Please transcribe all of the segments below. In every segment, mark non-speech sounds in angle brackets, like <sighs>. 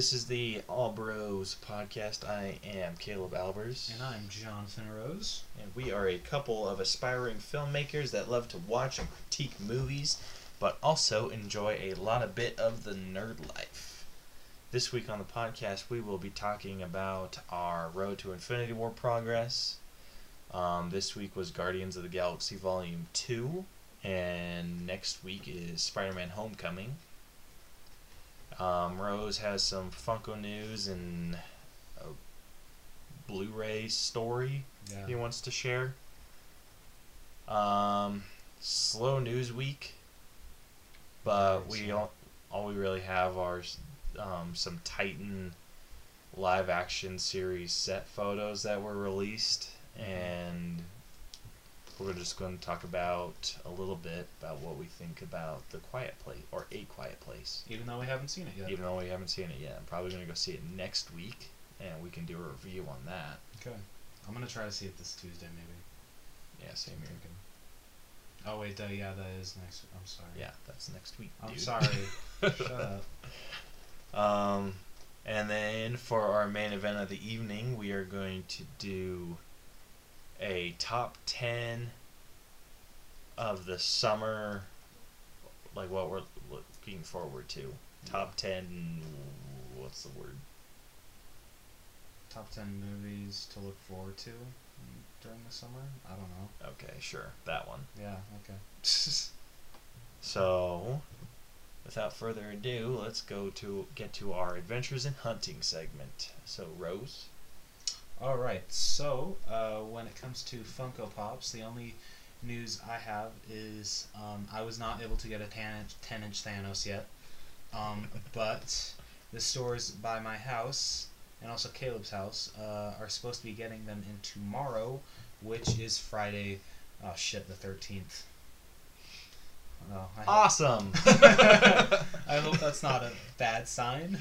this is the All Bros podcast. I am Caleb Albers. And I'm Jonathan Rose. And we are a couple of aspiring filmmakers that love to watch and critique movies, but also enjoy a lot of bit of the nerd life. This week on the podcast, we will be talking about our Road to Infinity War progress. Um, this week was Guardians of the Galaxy Volume 2, and next week is Spider Man Homecoming. Um, Rose has some Funko news and a Blu-ray story Yeah. he wants to share. Um, slow news week, but we all, all we really have are um, some Titan live action series set photos that were released, Mhm. and we're just going to talk about a little bit about what we think about the Quiet Place or A Quiet Place. Even though we haven't seen it yet. Even though we haven't seen it yet, I'm probably going to go see it next week, and we can do a review on that. Okay. I'm gonna try to see it this Tuesday, maybe. Yeah, same here. Oh wait, uh, yeah, that is next. I'm sorry. Yeah, that's next week. I'm sorry. <laughs> Shut up. Um, and then for our main event of the evening, we are going to do a top ten of the summer, like what we're looking forward to. Top ten. What's the word? Top ten movies to look forward to during the summer. I don't know. Okay, sure, that one. Yeah. Okay. <laughs> So, without further ado, let's go to get to our adventures in hunting segment. So, Rose. All right. So, uh, when it comes to Funko Pops, the only news I have is um, I was not able to get a 10 inch, 10 inch Thanos yet. Um, but the stores by my house and also Caleb's house uh, are supposed to be getting them in tomorrow, which is Friday. Oh shit, the 13th. Oh, I hope- Awesome. <laughs> I hope <laughs> that's not a bad sign.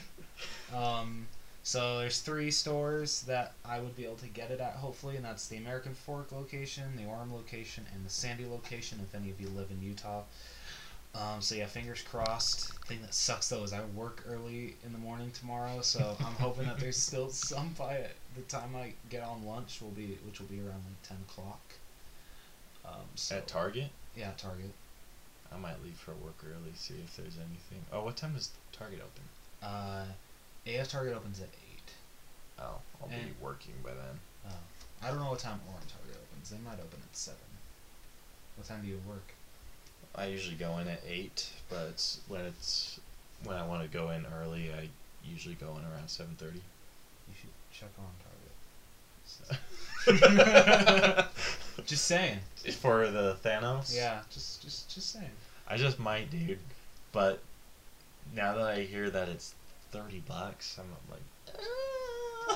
Um, so there's three stores that I would be able to get it at, hopefully, and that's the American Fork location, the Orem location, and the Sandy location. If any of you live in Utah. Um, so yeah, fingers crossed. Thing that sucks though is I work early in the morning tomorrow, so <laughs> I'm hoping that there's still some by the time I get on lunch will be, which will be around like ten o'clock. Um, so, At Target? Yeah, Target. I might leave for work early, see if there's anything. Oh, what time does Target open? Uh, AF Target opens at. Oh, I'll be working by then. Oh. I don't know what time Orem Target opens. They might open at seven. What time do you work? I usually go in at eight, but it's when it's when I want to go in early. I usually go in around seven thirty. You should check on Target. for <laughs> Just saying. For the Thanos. Yeah, just just just saying. I just might, dude. But now that I hear that it's thirty bucks, I'm like, Well,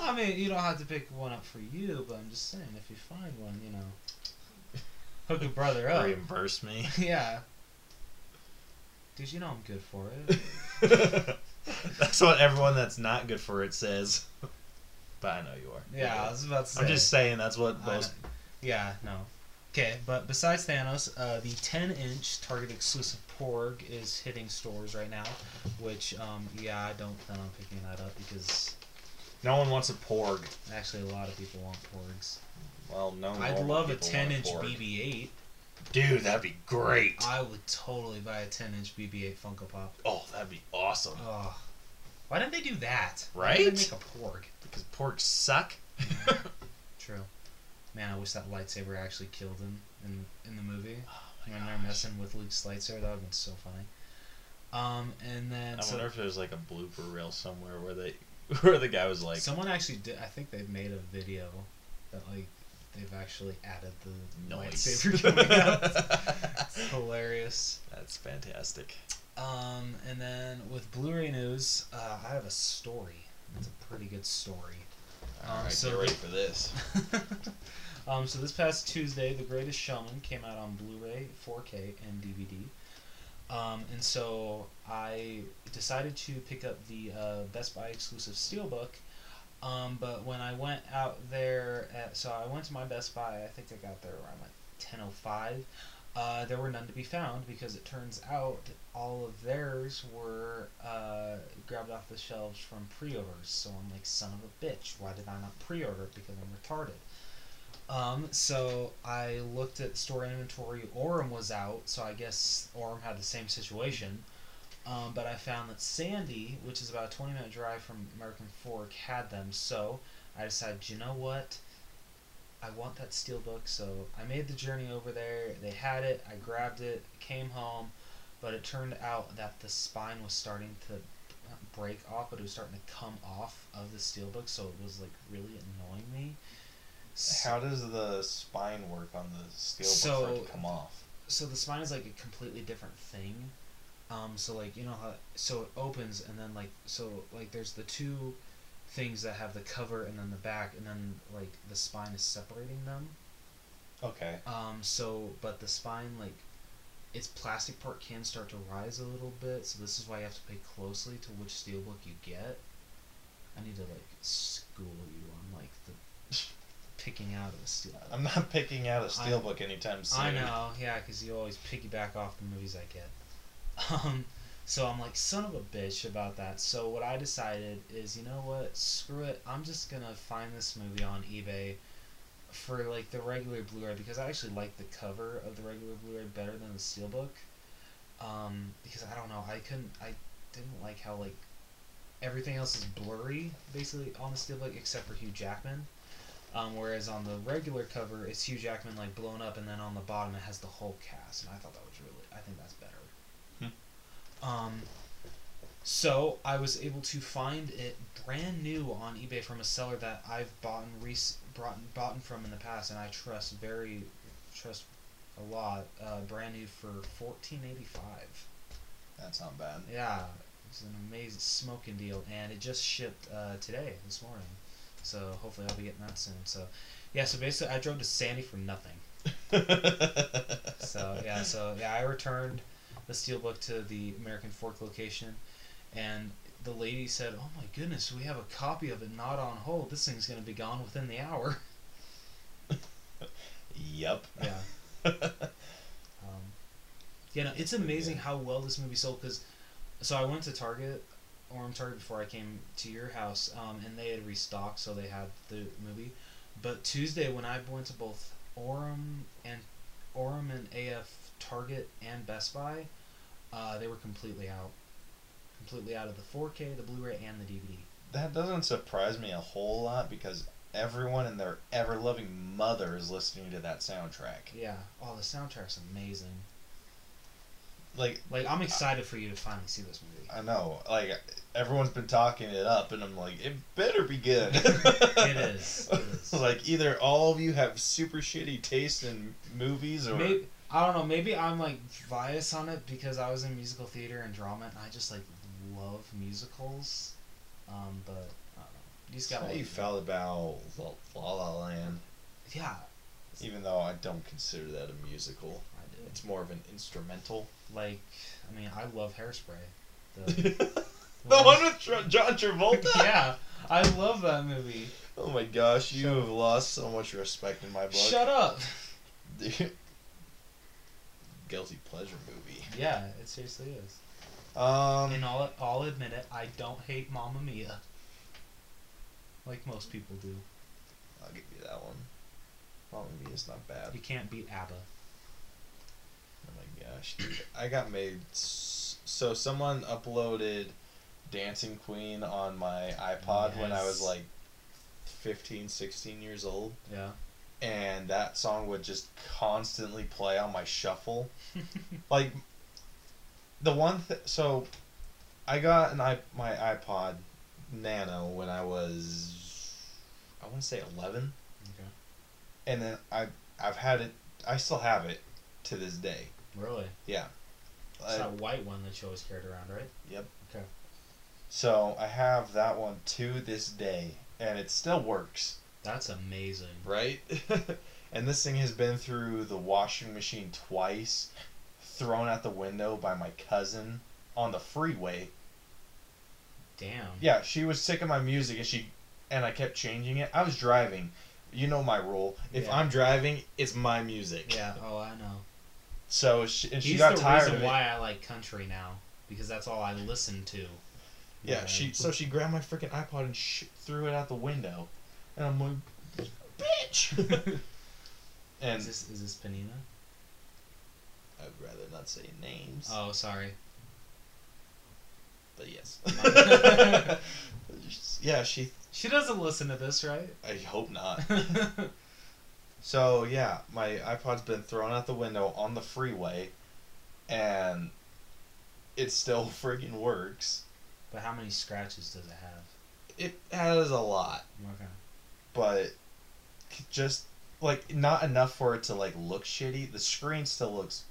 I mean, you don't have to pick one up for you, but I'm just saying, if you find one, you know, <laughs> hook a brother up. reimburse me. <laughs> yeah. Dude, you know I'm good for it. <laughs> that's what everyone that's not good for it says. But I know you are. Yeah, I was about to say. I'm just saying that's what most. Yeah, no. Okay, but besides Thanos, uh, the 10-inch Target exclusive Porg is hitting stores right now, which, um, yeah, I don't plan on picking that up because No one wants a porg. actually a lot of people want Porgs. Well, no. I'd love a 10-inch. BB-8. Dude, that'd be great. I would totally buy a 10-inch BB-8 Funko Pop. Oh, that'd be awesome. Oh, why didn't they do that? Why Right? didn't they make a Porg? Because porgs suck. <laughs> <laughs> True. Man, I wish that lightsaber actually killed him in in the movie. Oh my when they're messing with Luke's lightsaber, that would have been so funny. Um, and then I so wonder if there's like a blooper reel somewhere where they, <laughs> where the guy was like, someone actually did. I think they've made a video that like they've actually added the Nice. lightsaber coming out. <laughs> It's hilarious. That's fantastic. Um, and then with Blu-ray news, uh, I have a story. It's a pretty good story. All Um, right, so get ready for this. <laughs> um, so this past Tuesday, The Greatest Showman came out on Blu-ray, 4K, and DVD. Um, and so I decided to pick up the uh, Best Buy exclusive Steelbook. Um, but when I went out there, at, so I went to my Best Buy. I think I got there around like 10:05. Uh, there were none to be found because it turns out all of theirs were uh, grabbed off the shelves from pre-orders. So I'm like, son of a bitch, why did I not pre-order? Because I'm retarded. Um, so I looked at store inventory. Orem was out, so I guess Orem had the same situation. Um, but I found that Sandy, which is about a 20 minute drive from American Fork, had them. So I decided, you know what? I want that steelbook. So I made the journey over there. They had it. I grabbed it, came home, but it turned out that the spine was starting to break off, but it was starting to come off of the steelbook. So it was like really annoying me. How does the spine work on the steelbook So- for it to come off? so the spine is like a completely different thing. Um, so like you know how so it opens and then like so like there's the two things that have the cover and then the back and then like the spine is separating them. Okay. Um, so but the spine like its plastic part can start to rise a little bit. So this is why you have to pay closely to which steelbook you get. I need to like school you on like the picking out the steel. I'm not picking out a steelbook anytime soon. I know, yeah, because you always piggyback off the movies I get. <laughs> Um, so I'm like, son of a bitch about that. So what I decided is, you know what? Screw it. I'm just gonna find this movie on eBay for like the regular Blu-ray because I actually like the cover of the regular Blu-ray better than the steelbook. Um, because I don't know, I couldn't, I didn't like how like everything else is blurry basically on the steelbook except for Hugh Jackman. Um, whereas on the regular cover, it's Hugh Jackman like blown up, and then on the bottom it has the whole cast, and I thought that was really, I think that's better. Um, so I was able to find it brand new on eBay from a seller that I've bought and rec- brought bought from in the past, and I trust very trust a lot. Uh, brand new for fourteen eighty five. That's not bad. Yeah, it's an amazing smoking deal, and it just shipped uh, today, this morning. So hopefully I'll be getting that soon. So yeah, so basically I drove to Sandy for nothing. <laughs> So yeah, so yeah, I returned the steelbook to the American Fork location, and the lady said, "Oh my goodness, we have a copy of it not on hold. This thing's gonna be gone within the hour." yep. Yeah. <laughs> Um, yeah, no, it's amazing how well this movie sold. Cause, so I went to Target, Orem Target before I came to your house, um, and they had restocked, so they had the movie. But Tuesday, when I went to both Orem and Orem and AF Target and Best Buy, uh, they were completely out. Completely out of the 4K, the Blu-ray, and the DVD. That doesn't surprise me a whole lot because everyone and their ever loving mother is listening to that soundtrack. Yeah. Oh, the soundtrack's amazing. Like Like, I'm excited for you to finally see this movie. I know, like everyone's been talking it up, and I'm like, it better be good. <laughs> It is, it is. <laughs> like either all of you have super shitty taste in movies, or Maybe I don't know. Maybe I'm like biased on it because I was in musical theater and drama, and I just like love musicals. Um, but I don't know. You just gotta. how you felt about La La, La Land, Yeah, even though I don't consider that a musical. It's more of an instrumental. Like, I mean, I love Hairspray. The, <laughs> the one with Tr- John Travolta. <laughs> yeah, I love that movie. Oh my gosh, you have lost so much respect in my book. Shut up. <laughs> Guilty pleasure movie. Yeah, it seriously is. Um, And I'll I'll admit it. I don't hate Mamma Mia. Like most people do. I'll give you that one. Mamma Mia's not bad. You can't beat ABBA. Gosh, dude. I got made. So someone uploaded Dancing Queen on my iPod when I was like 15, 16 years old. Yeah. And that song would just constantly play on my shuffle. <laughs> like, the one th- So, I got an i my iPod Nano when I was. I want to say 11. okay. And then I, I've had it. I still have it to this day. Really? Yeah. It's I- that white one that you always carried around, right? Yep. Okay. So I have that one to this day, and it still works, That's amazing. right? <laughs> and this thing has been through the washing machine twice, thrown out the window by my cousin on the freeway. Damn. Yeah, she was sick of my music, and she and I kept changing it. I was driving. You know my rule. If Yeah. I'm driving, it's my music. Yeah. Oh, I know. So she, and she got the tired reason of it. why I like country now because that's all I listen to. Yeah, Okay. she so she grabbed my freaking iPod and sh- threw it out the window, and I'm like, bitch. <laughs> and is this is this Panina? I'd rather not say names, Oh, sorry. but yes. <laughs> <laughs> yeah, she. She doesn't listen to this, right? I hope not. So yeah, my iPod's been thrown out the window on the freeway, and it still <laughs> friggin' works. but how many scratches does it have? It has a lot, Okay. but just like not enough for it to like look shitty. The screen still looks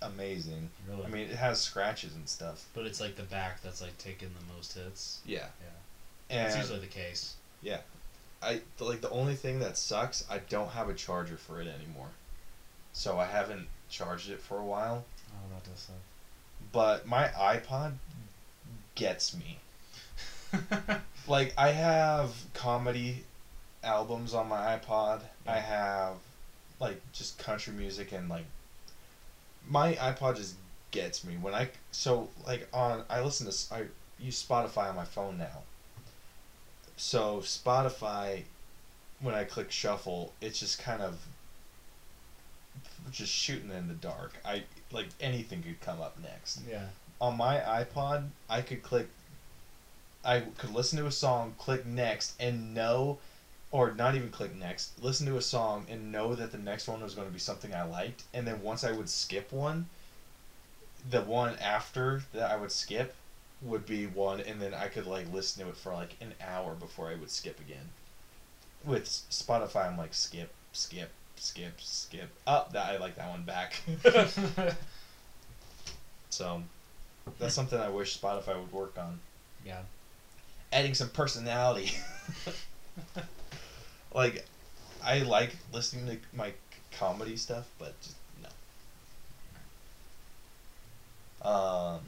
amazing. Really? I mean, it has scratches and stuff. but it's like the back that's like taking the most hits. Yeah. Yeah. And That's usually the case. I like the only thing that sucks. I don't have a charger for it anymore, so I haven't charged it for a while. Oh, that does But my iPod gets me. <laughs> Like I have comedy albums on my iPod. I have like just country music and like my iPod just gets me when I so like on I listen to I use Spotify on my phone now. So Spotify when I click shuffle, it's just kind of just shooting in the dark. I like anything could come up next yeah. on my iPod, I could click, I could listen to a song, click next, and know, or not even click next, listen to a song and know that the next one was going to be something I liked. And then once I would skip one, the one after that I would skip would be one, and then I could like listen to it for like an hour before I would skip again. With Spotify, I'm like skip, skip, skip, skip. Up that I like that one back. <laughs> so that's something I wish Spotify would work on. yeah. Adding some personality. <laughs> like, I like listening to my comedy stuff, but just no. Um.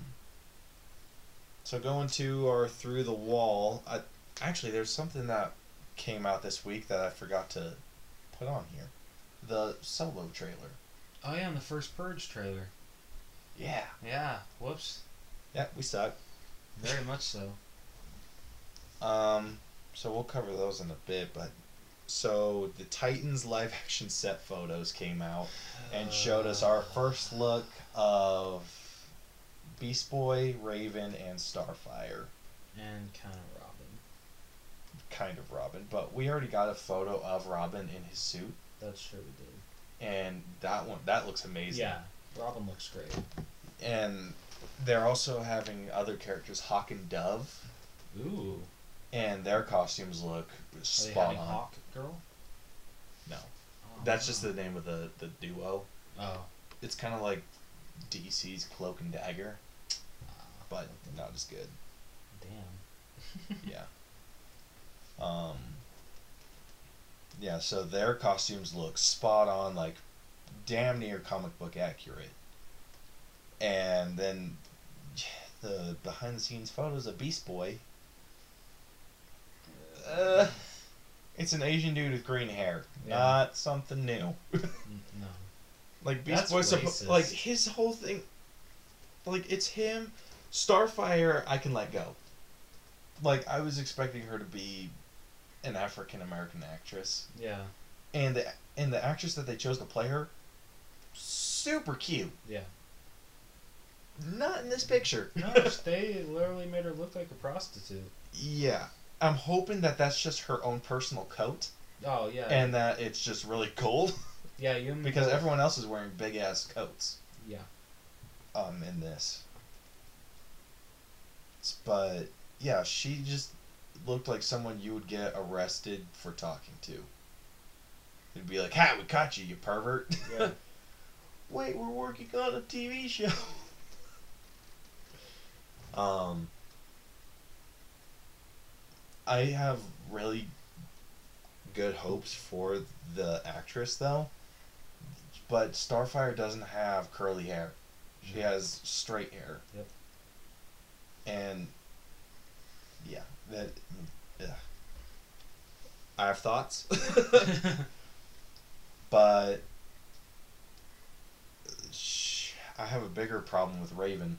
So going to our through the wall. I, actually, there's something that came out this week that I forgot to put on here. The solo trailer. Oh yeah, and the first Purge trailer. Yeah. Yeah. Whoops. Yeah, we suck. Very much so. Um, so we'll cover those in a bit, but so the Titans live action set photos came out and showed us our first look of Beast Boy, Raven, and Starfire. and kind of Robin. Kind of Robin, but we already got a photo of Robin in his suit, That's true. We did. and that one that looks amazing. Yeah. Robin looks great. And they're also having other characters, Hawk and Dove, Ooh. and their costumes look spot on. Hawk Girl? No, Oh, that's just the name of the the duo. Oh. it's kind of like DC's Cloak and Dagger, but not as good. Damn. Yeah. <laughs> Um. Yeah, so their costumes look spot on, like damn near comic book accurate. And then <sighs> the behind the scenes photos of Beast Boy. Uh, it's an Asian dude with green hair, Yeah. not something new. <laughs> No. Like Beast suppo- like his whole thing like it's him Starfire I can let go. Like I was expecting her to be an African American actress Yeah. and the and the actress that they chose to play her super cute. Yeah. Not in this picture. No, <laughs> they literally made her look like a prostitute. yeah. I'm hoping that that's just her own personal coat Oh yeah. and that it's just really cold yeah, you <laughs> because everyone else is wearing big ass coats. Yeah. um in this. But yeah, she just looked like someone you would get arrested for talking to. It'd be like, "Ha, we caught you, you pervert." <laughs> Yeah. Wait, we're working on a TV show. <laughs> um I have really good hopes for the actress though. But Starfire doesn't have curly hair. She has straight hair. Yep. And yeah, that yeah. I have thoughts. <laughs> but sh- I have a bigger problem with Raven.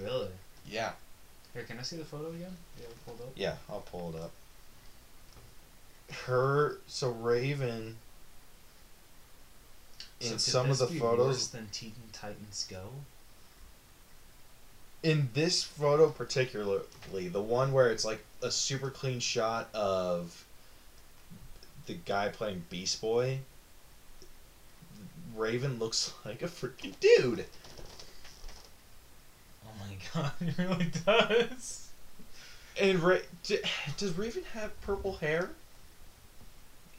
Really? Yeah. Here, can I see the photo again? It pulled up? Yeah, I'll pull it up. Her so Raven So in could some of the photos worse than Teen Titans Go. In this photo particularly, the one where it's like a super clean shot of the guy playing Beast Boy, Raven looks <laughs> like a freaking dude. Oh my god, <laughs> it really does. And Ra- d- does Raven have purple hair?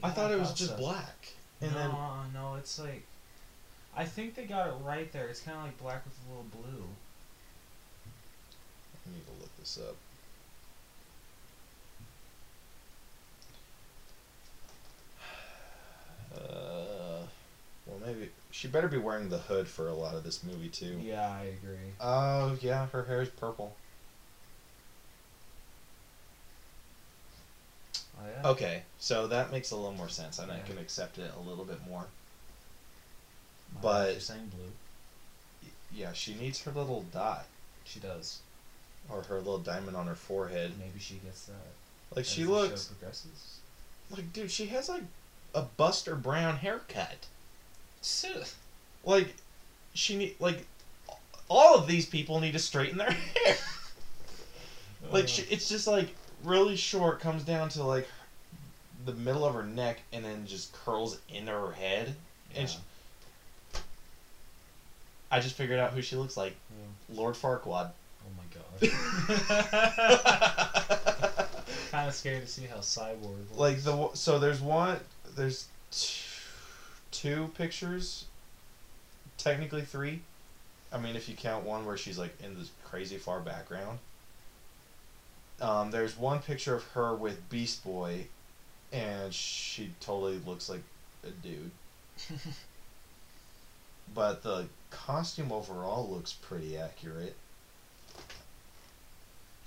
I Yeah, thought it was just so. black. And no, then no, it's like. I think they got it right there. It's kind of like black with a little blue. I need to look this up. Uh, well, maybe she better be wearing the hood for a lot of this movie too. Yeah, I agree. Oh yeah, her hair is purple. Oh yeah. Okay, so that makes a little more sense, and I can accept it a little bit more. My but- saying blue. Yeah, she needs her little dot She does. Or her little diamond on her forehead. Maybe she gets that. Like as she looks progresses. like, dude, she has like a Buster Brown haircut. Like, she need like all of these people need to straighten their <laughs> hair. like, she, it's just like really short, comes down to like the middle of her neck, and then just curls into her head. And yeah. she, I just figured out who she looks like. Yeah. Lord Farquaad. <laughs> Kind of scary to see how Cyborg. Looks. like the so there's one there's t- two pictures technically three i mean if you count one where she's like in this crazy far background um, there's one picture of her with beast boy and she totally looks like a dude <laughs> but the costume overall looks pretty accurate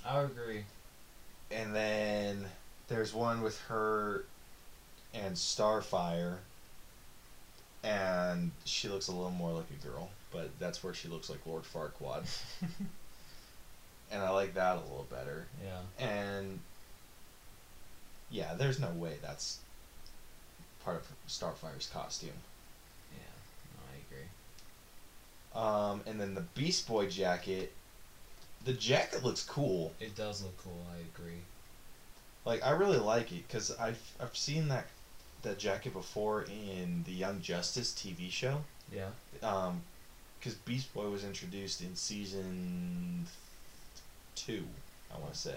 I agree. And then there's one with her and Starfire. And she looks a little more like a girl, but that's where she looks like Lord Farquaad. <laughs> and I like that a little better. Yeah. And yeah, there's no way that's part of Starfire's costume. Yeah. No, I agree. Um, and then the Beast Boy jacket, the jacket looks cool. It does look cool. I agree. Like I really like it because I've I've seen that that jacket before in the Young Justice TV show. Yeah. Um, because Beast Boy was introduced in season two, I want to say,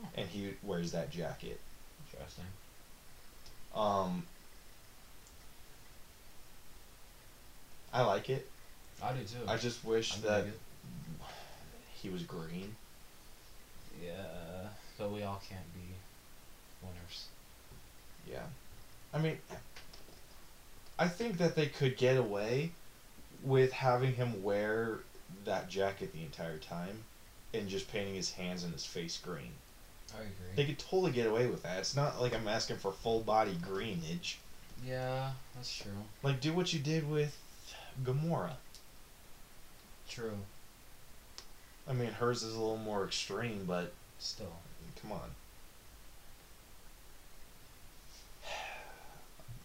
Huh. and he wears that jacket. Interesting. Um, I like it. I do too. I just wish I that dig it. He was green. Yeah, but we all can't be winners. Yeah. I mean, I think that they could get away with having him wear that jacket the entire time and just painting his hands and his face green. I agree. They could totally get away with that. It's not like I'm asking for full body greenage. yeah, that's true. Like, do what you did with Gamora. True. I mean, hers is a little more extreme, but Still. come on.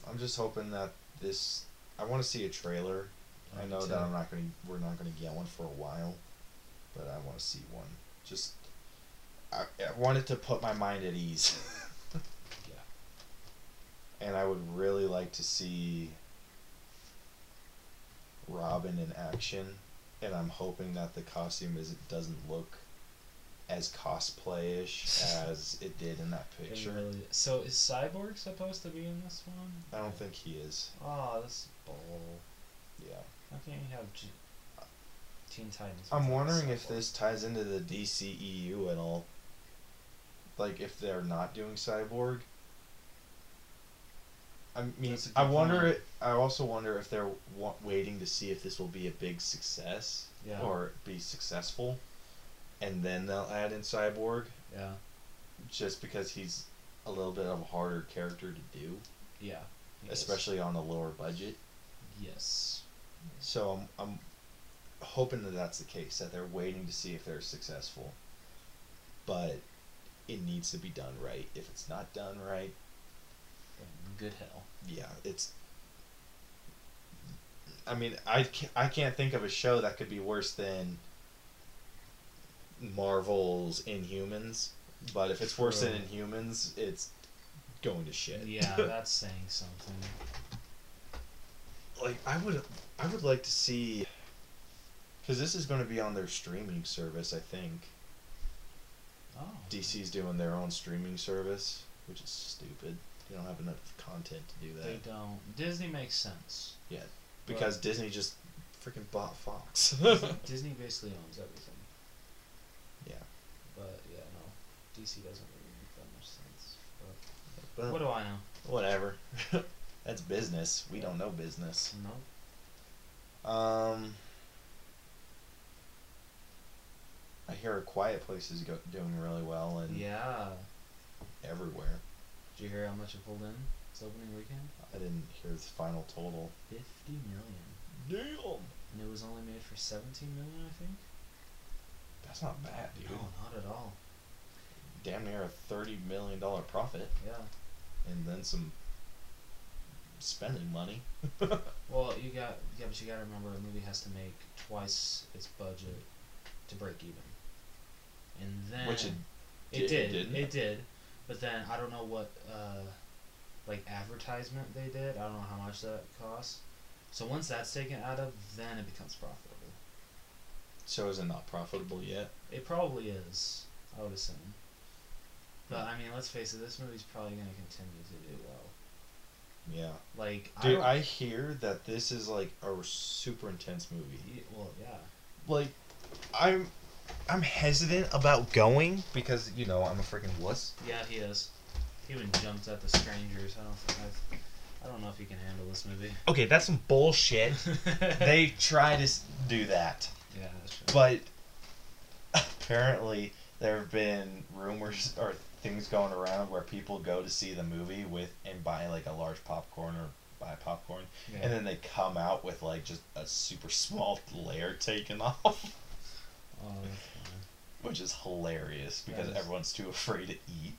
I'm just hoping that this. I want to see a trailer I Me know too. that I'm not to We're not going to get one for a while, but I want to see one. Just, I, I wanted to put my mind at ease. <laughs> Yeah. And I would really like to see Robin in action, and I'm hoping that the costume is it doesn't look as cosplayish <laughs> as it did in that picture. really- so is Cyborg supposed to be in this one? I don't think he is. Oh, this is bull. Yeah. How can you have G- Teen Titans? I'm wondering if this ties into the DCEU at all. Like if they're not doing Cyborg. I mean, I wonder. I also wonder if they're wa- waiting to see if this will be a big success Yeah. or be successful, and then they'll add in Cyborg, Yeah. just because he's a little bit of a harder character to do, Yeah. he is. especially on a lower budget. Yes. So I'm, I'm hoping that that's the case that they're waiting to see if they're successful but it needs to be done right if it's not done right Good hell. yeah it's i mean i can't, I can't think of a show that could be worse than marvel's inhumans but if it's worse than True. inhumans it's going to shit Yeah, <laughs> that's saying something. like I would I would like to see because this is going to be on their streaming service. I think Oh. DC's doing their own streaming service, which is stupid. They don't have enough content to do that. They don't. Disney makes sense. Yeah, because Disney just freaking bought Fox. <laughs> Disney basically owns everything. yeah, But yeah, no. DC doesn't really make that much sense. But but what do I know? whatever. <laughs> That's business. We don't know business. No. Um, I hear a Quiet Place is go- doing really well and Yeah. everywhere. Did you hear how much it pulled in? Its opening weekend? I didn't hear the final total. Fifty million. Damn. And it was only made for seventeen million, I think. That's not bad, dude. No, not at all. Damn near a thirty million dollar profit, Yeah. and then some spending money. <laughs> Well, you got yeah, but you got to remember a movie has to make twice its budget to break even. And then Which it it did, did, didn't it it? did, but then I don't know what uh, like advertisement they did. I don't know how much that costs. So once that's taken out of, then it becomes profitable. so is it not profitable yet? It probably is, I would assume. But I mean, let's face it, this movie's probably going to continue to do well. Yeah, Like, I, dude. don't- I hear that this is like a super intense movie. Well, yeah. Like, I'm, I'm hesitant about going because you know I'm a freaking wuss. Yeah, he is. He even jumped at the strangers. I don't I've, I don't know if he can handle this movie. <laughs> Okay, that's some bullshit. they try to do that. Yeah, that's true. But apparently, there have been rumors or things going around where people go to see the movie with and buy like a large popcorn or buy popcorn, yeah. and then they come out with like just a super small layer taken <laughs> off. Oh, which is hilarious because everyone's too afraid to eat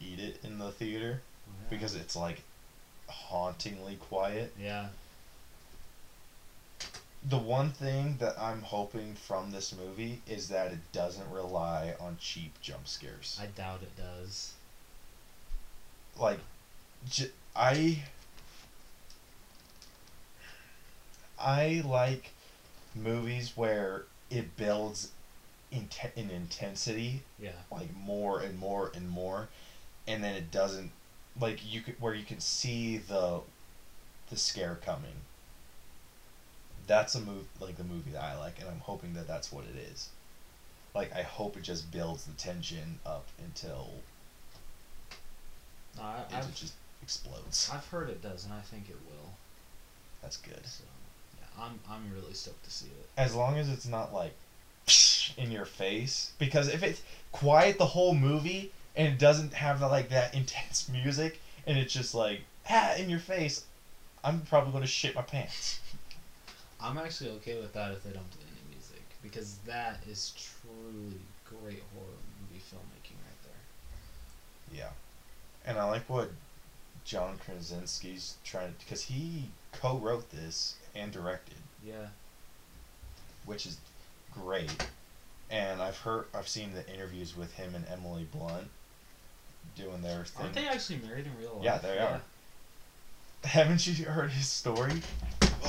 eat it in the theater Oh, yeah. because it's like hauntingly quiet. yeah, The one thing that I'm hoping from this movie is that it doesn't rely on cheap jump scares. I doubt it does. like j- I I like movies where it builds inte- in intensity Yeah, like more and more and more and then it doesn't like you could where you can see the the scare coming. That's a move like the movie that I like and I'm hoping that that's what it is. Like I hope it just builds the tension up until no, I, it I've just explodes. I've heard it does, and I think it will. that's good. So I'm I'm really stoked to see it. as long as it's not like <sniffs> in your face because if it's quiet the whole movie and it doesn't have the, like that <laughs> intense music and it's just like ah in your face i'm probably going to shit my pants <laughs> I'm actually okay with that if they don't do any music because that is truly great horror movie filmmaking right there. yeah and i like what john krasinski's trying to because he co-wrote this and directed Yeah, which is great. And I've heard, I've seen the interviews with him and Emily Blunt doing their thing. aren't they actually married in real life? Yeah, they are. Haven't you heard his story?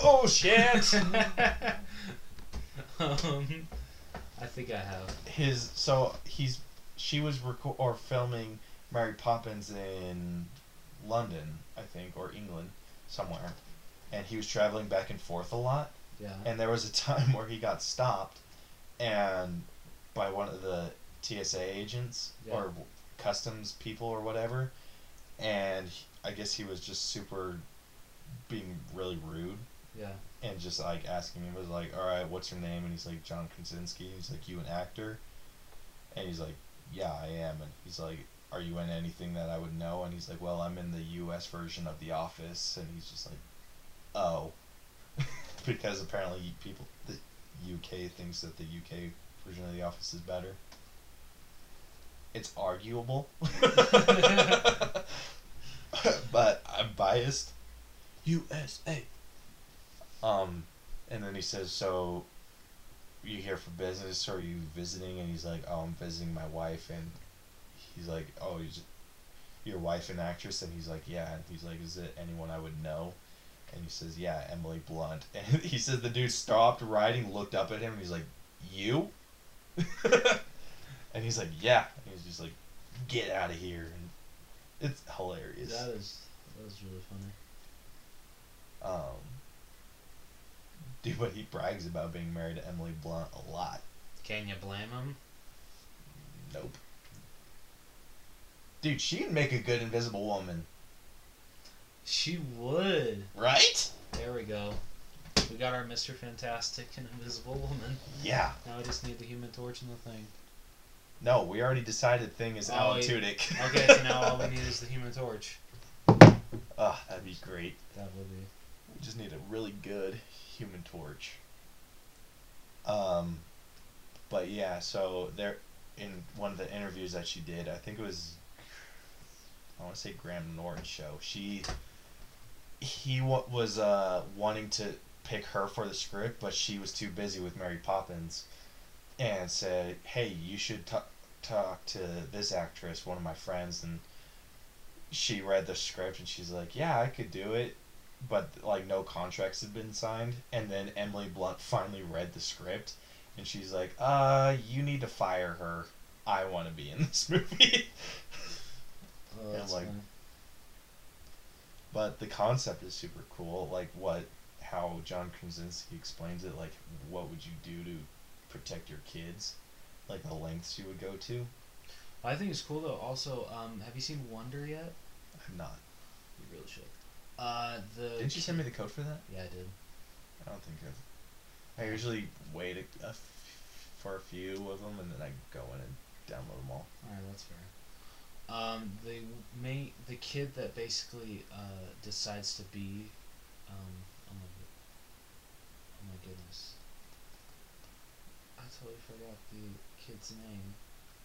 Oh shit! <laughs> um, I think I have. his so he's she was reco- or filming Mary Poppins in London, I think, or England, somewhere, and he was traveling back and forth a lot. Yeah. And there was a <laughs> time where he got stopped, and by one of the TSA agents Yeah. or customs people or whatever, and he- I guess he was just super being really rude yeah. and just like asking me was like, all right, what's your name? And he's like John Krasinski. He's like, you an actor? And he's like, yeah, I am. And he's like, are you in anything that I would know? And he's like, well, I'm in the U.S. version of The Office. And he's just like, oh, <laughs> because apparently people, the UK thinks that the UK version of The Office is better. It's arguable. <laughs> <laughs> but I'm biased. USA. Um, and then he says, "So, you here for business, or are you visiting?" And he's like, "Oh, I'm visiting my wife." And he's like, "Oh, you your wife an actress?" And he's like, "Yeah." And he's like, "Is it anyone I would know?" And he says, "Yeah, Emily Blunt." <laughs> And he says the dude stopped writing, looked up at him, and he's like, "You?" <laughs> and he's like, "Yeah." And he's just like, "Get out of here!" And it's hilarious. That is that was really funny. Um, dude, but he brags about being married to Emily Blunt a lot. Can you blame him? Nope. Dude, she'd make a good Invisible Woman, She would. right? There we go. We got our Mr. Fantastic and Invisible Woman. Yeah. Now we just need the Human Torch and the Thing. No, we already decided Thing is Oh, Alan. Tudyk. Okay, so <laughs> now all we need is the Human Torch. Ah, that'd be great. That would be. We just need a really good Human Torch. Um, but yeah, so there, in one of the interviews that she did, I think it was, I want to say Graham Norton show. She, he wa- was uh wanting to pick her for the script, but she was too busy with Mary Poppins, and said, "Hey, you should talk talk to this actress, one of my friends." And she read the script, and she's like, "Yeah, I could do it." but like no contracts had been signed and then emily blunt finally read the script and she's like uh you need to fire her i want to be in this <laughs> movie Oh, that's like- funny. But the concept is super cool like what how john krasinski explains it like what would you do to protect your kids like the lengths you would go to I think it's cool though. Also, um, have you seen Wonder yet? i'm not You really should. Uh, the. didn't you send me the code for that Yeah, I did. i don't think i've i usually wait a, a f- for a few of them and then i go in and download them all All right, that's fair. Um, the main the kid that basically uh, decides to be, um, oh my, oh my goodness, I totally forgot the kid's name.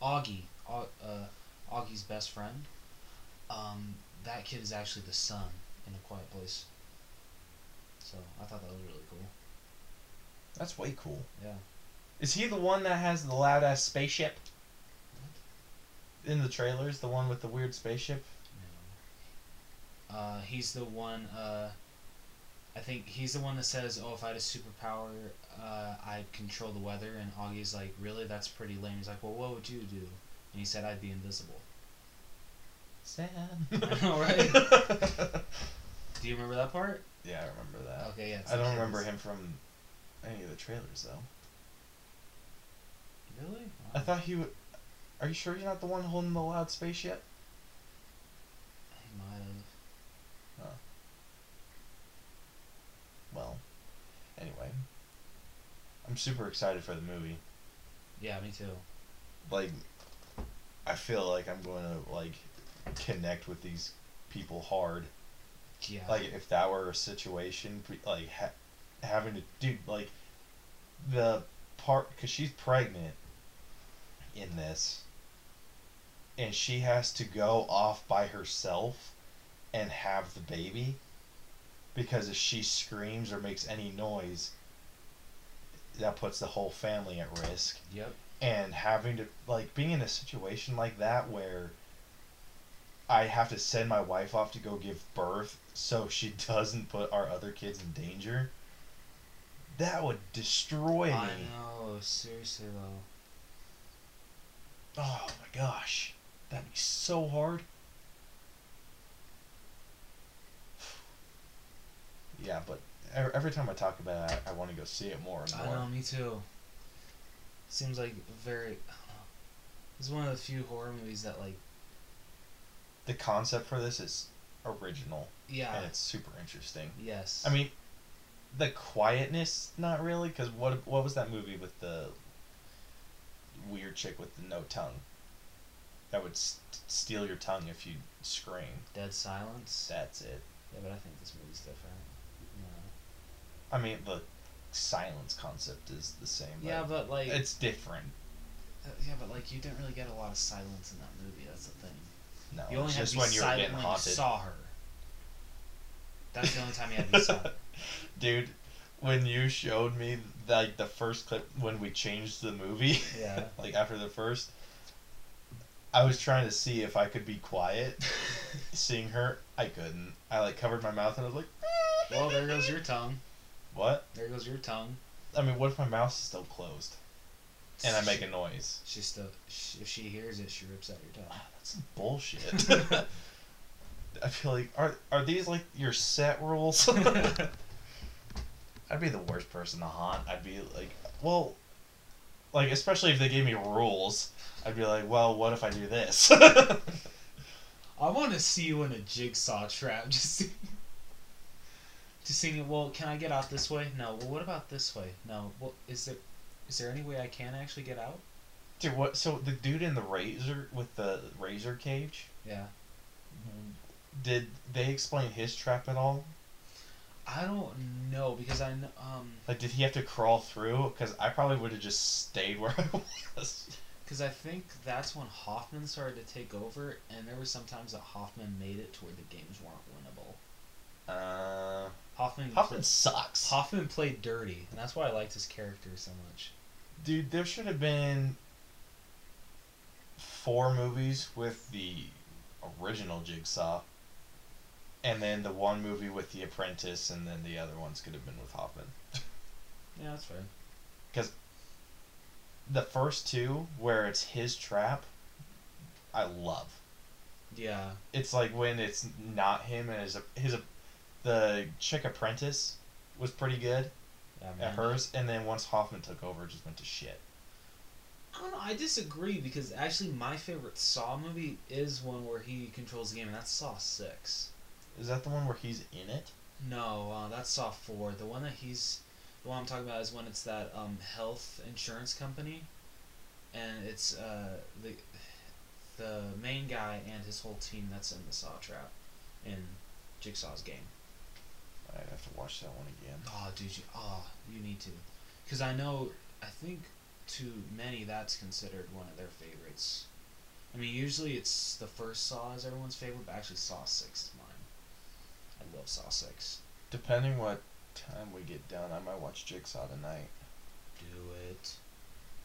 Auggie, Au- uh, Auggie's best friend. Um, that kid is actually the son in A Quiet Place. So I thought that was really cool. That's way cool. Yeah. Is he the one that has the loud ass spaceship in the trailers? The one with the weird spaceship? No. Uh, he's the one. Uh, I think he's the one that says, "Oh, if I had a superpower, uh, I'd control the weather." And Auggie's like, "Really? That's pretty lame." He's like, "Well, what would you do?" And he said, "I'd be invisible." Sad. <laughs> I know, right? <laughs> Do you remember that part? yeah, I remember that. Okay, yeah. I don't remember him from any of the trailers though. Really? I thought he would. Are you sure you're not the one holding the loud spaceship? he might have. Well, anyway, I'm super excited for the movie. Yeah, me too. Like, I feel like I'm going to like connect with these people hard. Yeah. like if that were a situation like ha- having to do like the part because she's pregnant in this and she has to go off by herself and have the baby because if she screams or makes any noise that puts the whole family at risk Yep. and having to like being in a situation like that where I have to send my wife off to go give birth so she <laughs> doesn't put our other kids in danger. That would destroy me. I know. Seriously though. Oh my gosh. That'd be so hard. Yeah, but every time I talk about it, I, I want to go see it more and more. I know. Me too. Seems like very. I. This is one of the few horror movies that like. The concept for this is original Yeah. and it's super interesting. Yes. I mean, the quietness, not really, because what what was that movie with the weird chick with the no tongue? That would st- steal your tongue if you scream. Dead Silence. That's it. Yeah, but I think this movie's different. I mean, the silence concept is the same. Yeah, but like it's different. uh, yeah, but like you didn't really get a lot of silence in that movie. That's the thing. No, You only had just to be when you were getting when haunted. you saw her. That's the only time you had to be silent. <laughs> Dude, when you showed me like the first clip when we changed the movie, Yeah. <laughs> like after the first, I was trying to see if I could be quiet. <laughs> Seeing her, I couldn't. I like covered my mouth and I was like, ah. Well, there goes your tongue. "What?" There goes your tongue. I mean, what if my mouth is still closed and I make a noise? She still, sh if she hears it, she rips out your tongue. That's some bullshit. <laughs> I feel like are are these like your set rules? <laughs> I'd be the worst person to haunt. I'd be like, well, like especially if they gave me rules, I'd be like, well, what if I do this? <laughs> I want to see you in a jigsaw trap. <laughs> Just, to see, just seeing. Well, can I get out this way? No. Well, what about this way? No. Well, is there, is there any way I can actually get out? Dude, what? So the dude in the razor with the razor cage, Yeah. did they explain his trap at all? I don't know because I know. Um, Like, did he have to crawl through? Because I probably would have just stayed where <laughs> I was. because I think that's when Hoffman started to take over, and there were some times that Hoffman made it to where the games weren't winnable. Uh, Hoffman. Hoffman pla- sucks. Hoffman played dirty, and that's why I liked his character so much. Dude, there should have been four movies with the original Jigsaw, and then the one movie with the Apprentice, and then the other ones could have been with Hoffman. <laughs> Yeah, that's fair. Because the first two, where it's his trap, I love. Yeah. It's like when it's not him and his his the chick apprentice was pretty good Yeah, at hers, and then once Hoffman took over, it just went to shit. I don't know. I disagree because actually my favorite Saw movie is one where he controls the game, and that's Saw Six. Is that the one where he's in it? No, uh, that's Saw Four. The one that he's, the one I'm talking about is when it's that um, health insurance company, and it's uh, the the main guy and his whole team that's in the Saw trap, in Jigsaw's game. I'd have to watch that one again. Oh, dude, you, oh, you need to, because I know, I think to many that's considered one of their favorites. I mean, usually it's the first Saw is everyone's favorite, but actually Saw Six is mine. Love Saw Six. Depending what time we get done, I might watch Jigsaw tonight. Do it.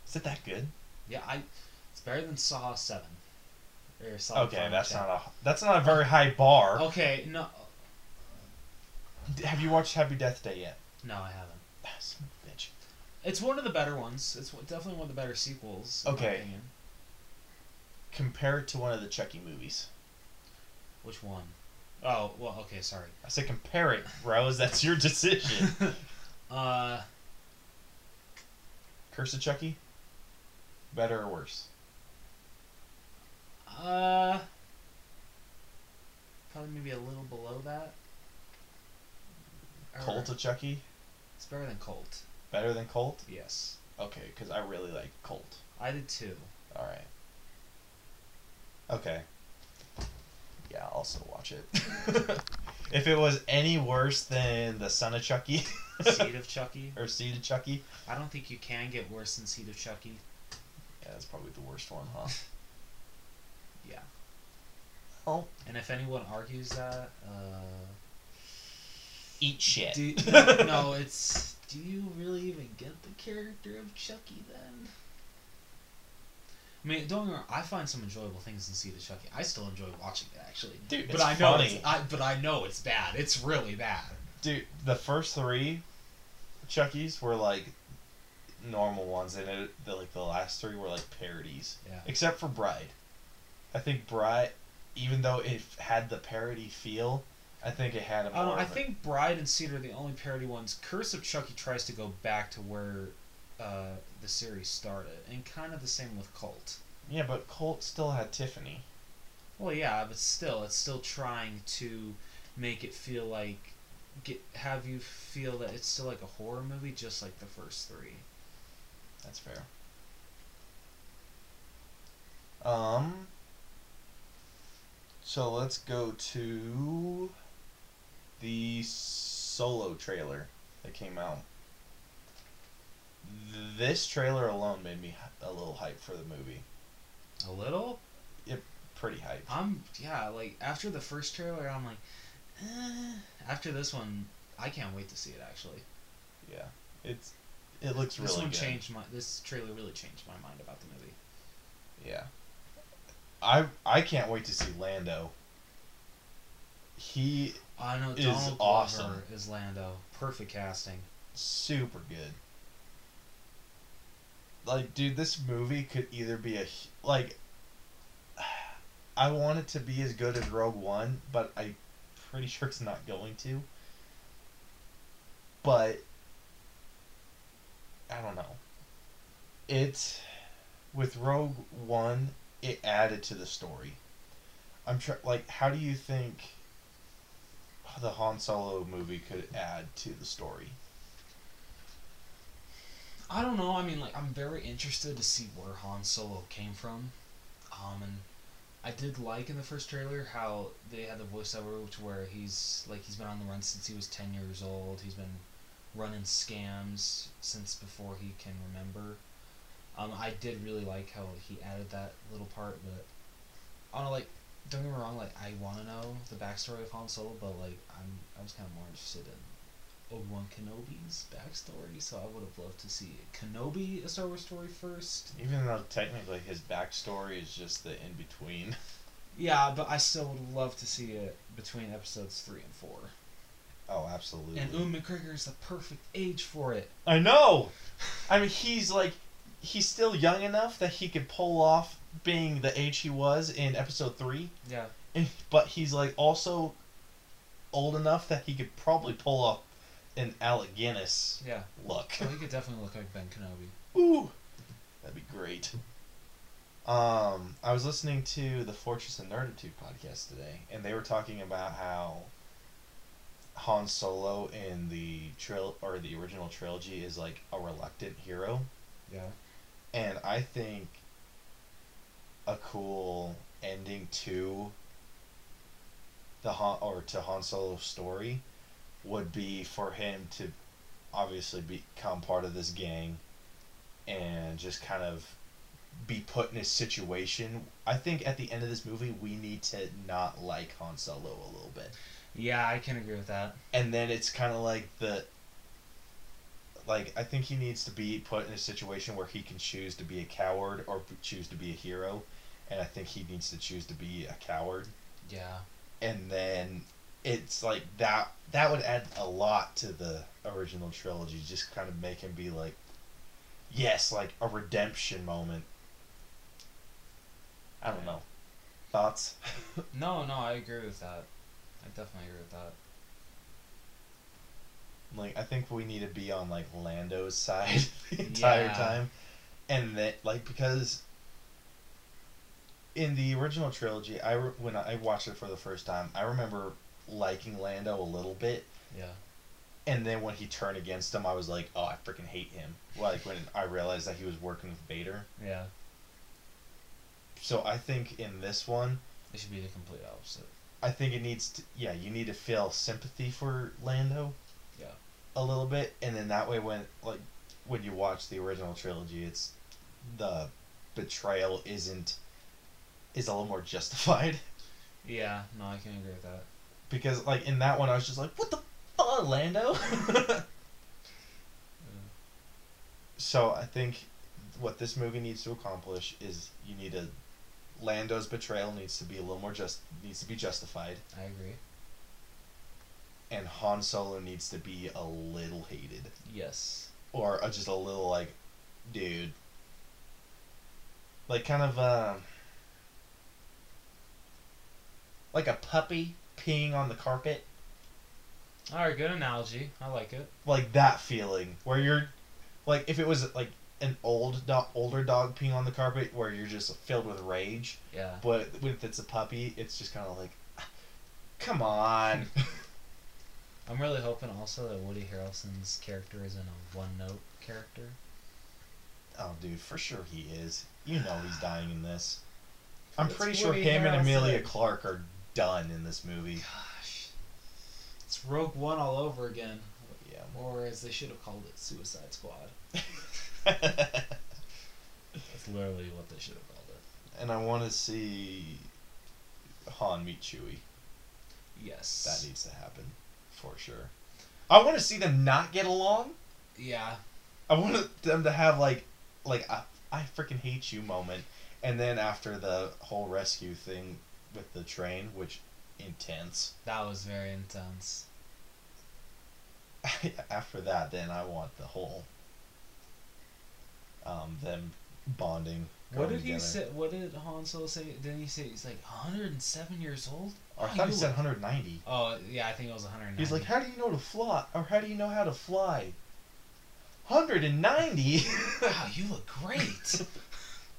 Is it that good? Yeah, I. It's better than Saw Seven. Or Saw Okay, that's not a that's not a very high bar. Okay, no, Have you watched Happy Death Day yet? no, I haven't. Ah, son of a bitch. It's one of the better ones. It's definitely one of the better sequels. Okay. Compare it to one of the Chucky movies. Which one? Oh well, okay, sorry. I said compare it, Rose. <laughs> That's your decision. <laughs> uh, Curse of Chucky. Better or worse? uh, probably maybe a little below that. Or- Cult of Chucky. It's better than Colt. Better than Colt. Yes, Okay, because I really like Colt. I did too. All right. Okay. Yeah, I'll also watch it. <laughs> if it was any worse than the Son of Chucky Seed of Chucky. <laughs> or Seed of Chucky, I don't think you can get worse than Seed of Chucky. yeah, that's probably the worst one, huh? <laughs> Yeah. Oh, And if anyone argues that, uh, eat shit. do, no, no, it's do you really even get the character of Chucky then? I mean, don't get me wrong. I find some enjoyable things in Seed of Chucky. I still enjoy watching it actually. Dude, but it's I know funny. it's I, but I know it's bad. It's really bad. Dude, the first three Chuckies were like normal ones, and it, the, like the last three were like parodies. Yeah. Except for Bride. I think Bride, even though it had the parody feel, I think it had a more. Um, I think Bride and Seed are the only parody ones. Curse of Chucky tries to go back to where uh, the series started, and kind of the same with Cult. Yeah, but Colt still had Tiffany. Well, yeah, but still, it's still trying to make it feel like get have you feel that it's still like a horror movie, just like the first three. That's fair. Um. So let's go to the solo trailer that came out. this trailer alone made me a little hype for the movie. A little. Yep, Pretty hyped. I'm yeah. Like after the first trailer, I'm like, eh. after this one, I can't wait to see it. Actually, Yeah, it's it looks this really one good. changed my. This trailer really changed my mind about the movie. Yeah, I I can't wait to see Lando. He I know Is Donald awesome. Glover is Lando. Perfect casting. super good. Like, dude, this movie could either be a like. <sighs> I want it to be as good as Rogue One, but I'm pretty sure it's not going to. But I don't know. It with Rogue One, it added to the story. I'm try like, how do you think the Han Solo movie could add to the story? I don't know. I mean, like, I'm very interested to see where Han Solo came from. Um, and I did like in the first trailer how they had the voiceover to where he's like he's been on the run since he was ten years old. He's been running scams since before he can remember. Um, I did really like how he added that little part, but I don't like, don't get me wrong, like, I want to know the backstory of Han Solo, but like, I'm I was kind of more interested in Obi Wan Kenobi's backstory, so I would have loved to see Kenobi a Star Wars story first. Even though technically his backstory is just the in between. <laughs> Yeah, but I still would love to see it between episodes three and four. Oh, absolutely. And Ewan McGregor is the perfect age for it. I know. <laughs> I mean, he's like, he's still young enough that he could pull off being the age he was in episode three, Yeah. and, but he's like also old enough that he could probably pull off an Alec Guinness Yeah. look. So he could definitely look like Ben Kenobi. <laughs> Ooh, that'd be great. Um, I was listening to the Fortress of Nerditude podcast today, and they were talking about how Han Solo in the trail or the original trilogy is like a reluctant hero, Yeah. and I think a cool ending to the Han or to Han Solo's story would be for him to obviously become part of this gang and just kind of be put in a situation. I think at the end of this movie, we need to not like Han Solo a little bit. Yeah, I can agree with that. And then it's kind of like the. Like, I think he needs to be put in a situation where he can choose to be a coward or choose to be a hero. And I think he needs to choose to be a coward. Yeah. And then it's like that. That would add a lot to the original trilogy. Just kind of make him be like, yes, like a redemption moment. I don't know. Thoughts? <laughs> No, no, I agree with that. I definitely agree with that. like I think we need to be on like Lando's <laughs> side the entire Yeah. time, and that like because in the original trilogy, I re- when I watched it for the first time, I remember liking Lando a little bit, Yeah. and then when he turned against him, I was like, oh, I freaking hate him. Like when I realized that he was working with Vader. Yeah. So I think in this one, It should be the complete opposite. I think it needs to yeah, you need to feel sympathy for Lando. Yeah. A little bit, and then that way when like when you watch the original trilogy, it's the betrayal isn't is a little more <laughs> justified Yeah, no, I can agree with that. Because like in that one I was just like, what the fuck, Lando? <laughs> so I think what this movie needs to accomplish is you need a Lando's betrayal needs to be a little more just needs to be justified. I agree. and Han Solo needs to be a little hated, Yes. or uh, just a little like, dude, like kind of uh, like a puppy peeing on the carpet, Alright, good analogy. I like it. like that feeling where you're, like if it was like an old dog, older dog peeing on the carpet, where you're just filled with rage, Yeah. but if it's a puppy, it's just kind of like, come on. <laughs> I'm really hoping also that Woody Harrelson's character isn't a one note character. Oh, dude, for sure he is. You know he's dying in this. I'm It's pretty sure Woody him and Emilia Clarke are done in this movie. Gosh. It's Rogue One all over again. Yeah. Or as they should have called it, Suicide Squad. <laughs> That's literally what they should have called it. and I want to see Han meet Chewie. Yes. That needs to happen for sure. I want to see them not get along. Yeah. I want them to have like like a I freaking hate you moment, and then after the whole rescue thing with the train, which intense. That was very intense. <laughs> after that, then I want the whole um them bonding. What did he say? What did Han Solo say? Didn't he say he's like 107 years old? Or I Wow, thought he said 190. Oh yeah, I think it was 109. He's like, how do you know to fly? Or how do you know how to fly? 190. <laughs> wow, you look great.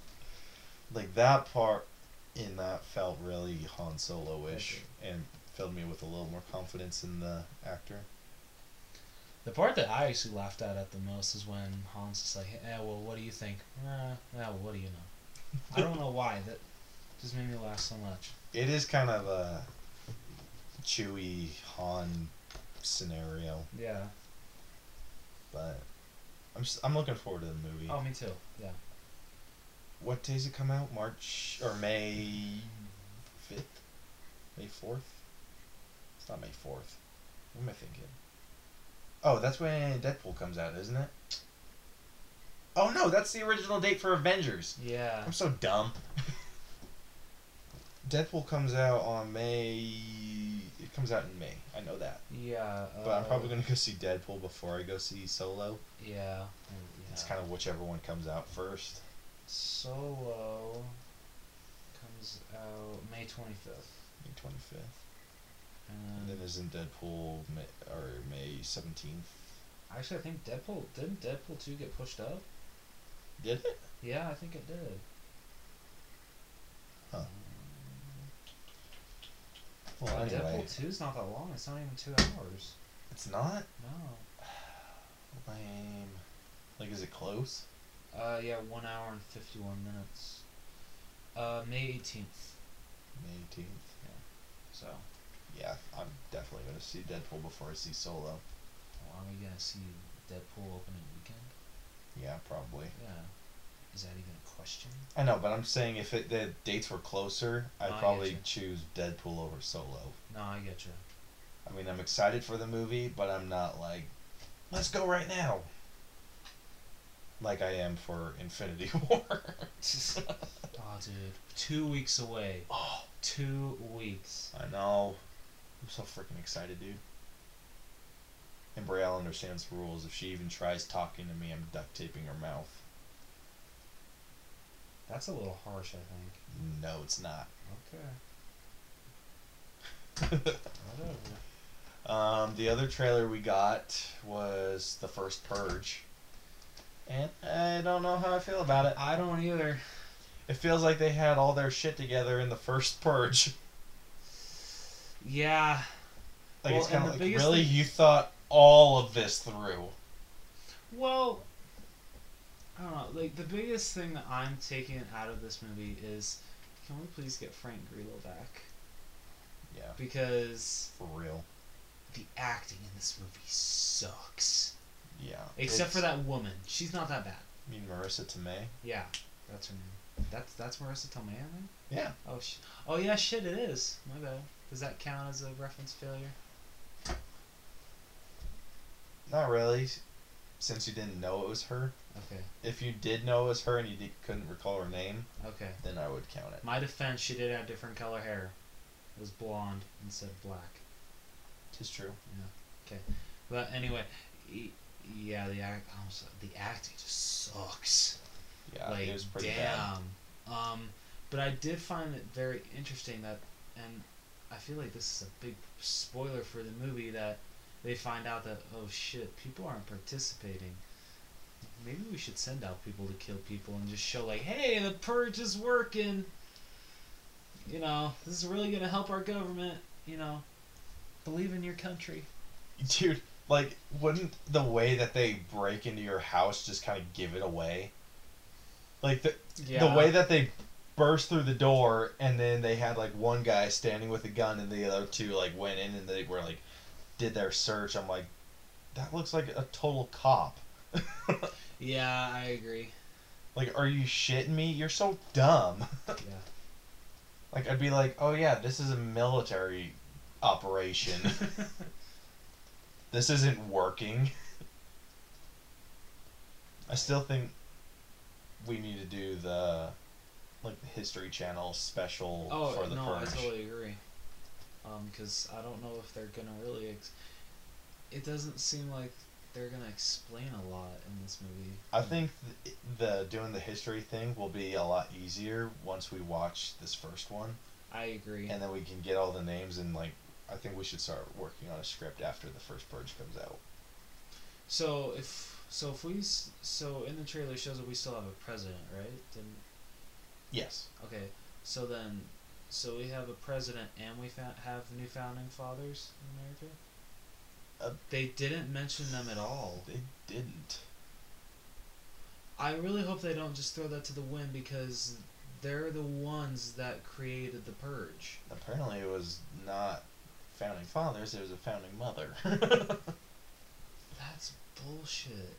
<laughs> like that part in that felt really Han Solo-ish and filled me with a little more confidence in the actor. the part that I actually laughed at at the most is when Han's just like, "Yeah, well, what do you think?" Eh, yeah, well, what do you know? <laughs> I don't know why. That just made me laugh so much. It is kind of a Chewie Han scenario, Yeah. but I'm s- I'm looking forward to the movie. Oh, me too. Yeah. What days it come out? March or May fifth? May fourth? It's not May fourth. What am I thinking? Oh, that's when Deadpool comes out, isn't it? Oh no, that's the original date for Avengers. Yeah. I'm so dumb. Deadpool comes out on May. It comes out in May. I know that. Yeah. But I'm uh, probably gonna go see Deadpool before I go see Solo. Yeah. yeah. It's kind of whichever one comes out first. Solo comes out May 25th. May 25th. And And then isn't Deadpool May, or May 17th? actually, I think Deadpool didn't Deadpool 2 get pushed up? Did it? Yeah, I think it did. Huh. Um, Well, uh, anyway, Deadpool 2 is not that long. It's not even two hours. it's not No. <sighs> lame. Like, is it close? Uh, yeah, one hour and 51 minutes. Uh, May 18th. May 18th. Yeah. So, Yeah, I'm definitely gonna see Deadpool before I see Solo. are we gonna see Deadpool opening weekend? Yeah, probably. Yeah. Is that even a question? I know, but I'm saying if it, the dates were closer, I'd No, probably choose Deadpool over Solo. No, I get you. I mean, I'm excited for the movie, but I'm not like, let's go right now. Like I am for Infinity <laughs> War. Oh, <laughs> dude. Two weeks away. oh, Two weeks. I know. I'm so freaking excited, dude. And Brielle understands the rules. If she even tries talking to me, I'm duct taping her mouth. That's a little harsh, I think. No, it's not. Okay. <laughs> Whatever. um, the other trailer we got was the first Purge. And I don't know how I feel about it. I don't either. It feels like they had all their shit together in the first Purge. Yeah. Like Well, it's kind of like really thing- you thought all of this through. Well, I don't know. Like the biggest thing that I'm taking out of this movie is, can we please get Frank Grillo back? Yeah, Because for real. the acting in this movie sucks. Yeah. Except for that woman, she's not that bad. I mean Marisa Tomei. Yeah, that's her name. That's that's Marisa Tomei, I think. Yeah. Oh sh- Oh yeah, shit, it is. My bad. Does that count as a reference failure? Not really, since you didn't know it was her. Okay. If you did know it was her and you did, couldn't recall her name, Okay. then I would count it. My defense, she did have different color hair. It was blonde instead of black. Tis true. Yeah. Okay. But anyway, yeah, the act, the acting just sucks. Yeah, like it was pretty bad. damn. Um, but I did find it very interesting that, and I feel like this is a big spoiler for the movie that they find out that oh shit, people aren't participating. Maybe we should send out people to kill people and just show like, hey, the purge is working. You know, this is really gonna help our government. You know, believe in your country. <laughs> Dude, like, wouldn't the way that they break into your house just kind of give it away? Like the the way that they burst through the door and then they had like one guy standing with a gun and the other two like went in and they were like did their search. I'm like, that looks like a total cop. <laughs> Yeah, I agree. Like, are you shitting me? You're so dumb. <laughs> Yeah. like, I'd be like, oh yeah, this is a military operation. <laughs> this isn't working. I still think we need to do the like the History Channel special Oh for the no, purge. I totally agree. Um, because I don't know if they're gonna really. Ex- it doesn't seem like they're gonna explain a lot in this movie. I think th- the doing the history thing will be a lot easier once we watch this first one, I agree. and then we can get all the names and like. I think we should start working on a script after the first purge comes out. So if so if we so in the trailer it shows that we still have a president, right? Didn't Yes. okay. So then, so we have a president and we fa- have new founding fathers in America. Uh, they didn't mention them at all. They didn't. I really hope they don't just throw that to the wind because they're the ones that created the purge. Apparently, it was not founding fathers. Was a founding mother. <laughs> That's bullshit.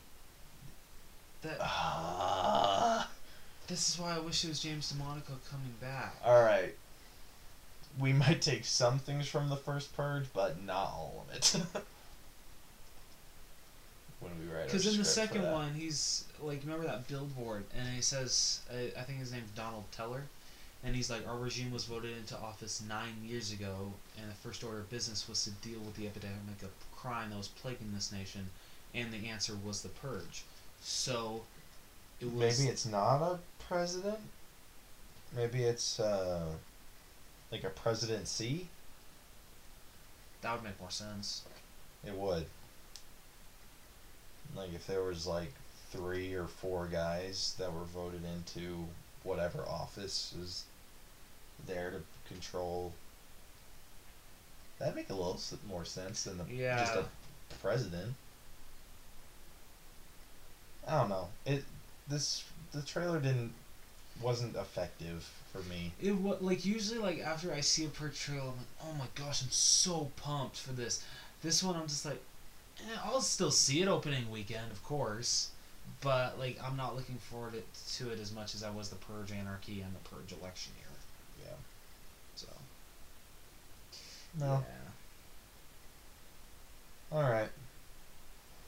That Ah. this is why I wish it was James DeMonaco coming back. all right. We might take some things from the first purge, but not all of it. <laughs> when we write Because in the second one, he's like, remember that billboard, and he says, I, I think his name's Donald Teller, and he's like, our regime was voted into office nine years ago, and the first order of business was to deal with the epidemic of crime that was plaguing this nation, and the answer was the purge. So, it was maybe it's not a president. Maybe it's uh, like a presidency. that would make more sense. It would. Like if there was like three or four guys that were voted into whatever office is there to control. That'd make a little more sense than the just Yeah. a president. I don't know. It this the trailer didn't wasn't effective for me. It wa like usually like after I see a trailer, I'm like, oh my gosh, I'm so pumped for this. This one, I'm just like, eh, I'll still see it opening weekend, of course, but like I'm not looking forward it, to it as much as I was the Purge Anarchy and the Purge Election Year. Yeah. So No. yeah. All right.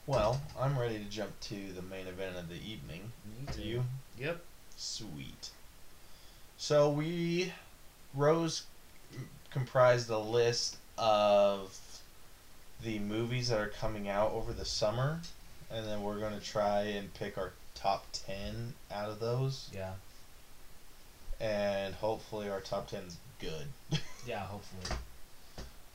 Well, I'm ready to jump to the main event of the evening. Me too. you? Yep. Sweet. So we, Rose, comprised a list of the movies that are coming out over the summer, and then we're going to try and pick our top 10 out of those, Yeah. and hopefully our top 10's good. <laughs> Yeah. Hopefully.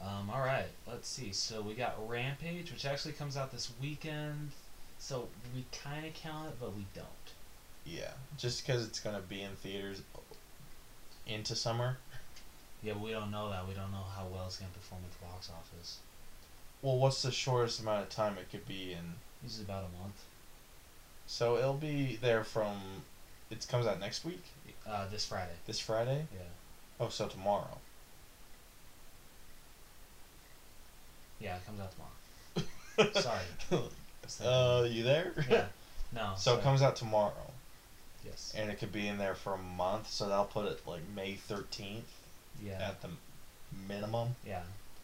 Um, all right. Let's see. So we got Rampage, which actually comes out this weekend. So we kind of count it, but we don't. yeah, just because it's going to be in theaters into summer. Yeah, we don't know that. We don't know how well it's gonna perform at the box office. Well, what's the shortest amount of time it could be in? Usually about a month. So it'll be there from. It comes out next week, Uh, this Friday. this Friday. Yeah. Oh, so tomorrow. Yeah, it comes out tomorrow. <laughs> Sorry. Uh, you there? yeah. <laughs> No. So sorry. it comes out tomorrow, Yes. and it could be in there for a month. So that'll put it like May thirteenth Yeah. at the minimum. Yeah.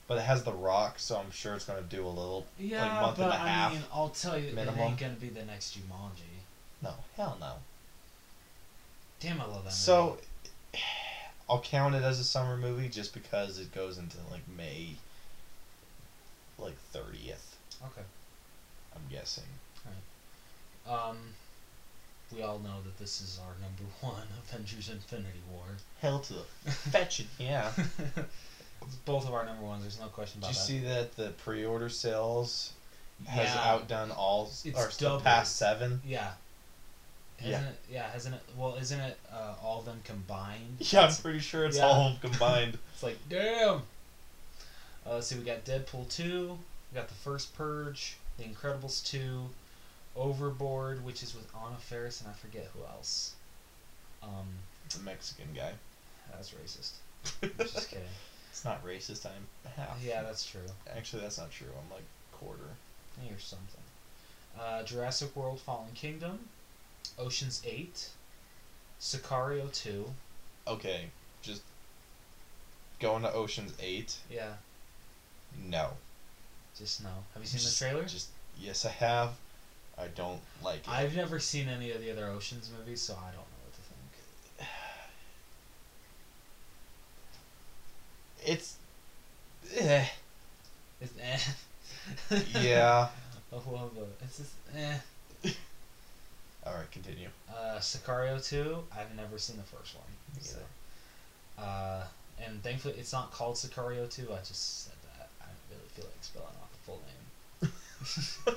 But it has the Rock, so I'm sure it's gonna do a little Yeah, like month but and a I half. mean, I'll tell you, it minimum. ain't gonna be the next Jumanji. No, hell no. Damn, I love that. So I'll count it as a summer movie just because it goes into like May, like thirtieth. Okay. I'm guessing. Um, we all know that this is our number <laughs> one Avengers: Infinity War. Hell to the <laughs> fetch it. Yeah. <laughs> Both of our number ones. There's no question about Did about you see that the pre-order sales has yeah. outdone all It's or past seven? Yeah. Yeah. Hasn't it? Yeah, hasn't it? Well, isn't it uh, all of them combined? <laughs> Yeah, I'm pretty sure it's Yeah. all <laughs> combined. it's like damn. Uh, let's see. We got Deadpool two. We got the first Purge. The Incredibles two. Overboard, which is with Anna Faris and I forget who else. Um, the Mexican guy. that's racist. I'm <laughs> just kidding. It's not racist. I'm half. Yeah, that's true. Actually, that's not true. I'm like quarter. Or something. Uh, Jurassic World: Fallen Kingdom, Ocean's Eight, Sicario Two. Okay, just going to Ocean's Eight. Yeah, No. just no. Have you seen Just- the trailer? Just yes, I have. I don't like it. I've never seen any of the other Ocean's movies, so I don't know what to think. It's. Eh. It's eh. Yeah. <laughs> Oh, it's just eh. All right, continue. Uh, Sicario 2, I've never seen the first one. So. Uh, and thankfully, it's not called Sicario 2, I just said that. I don't really feel like spelling out the full name. <laughs>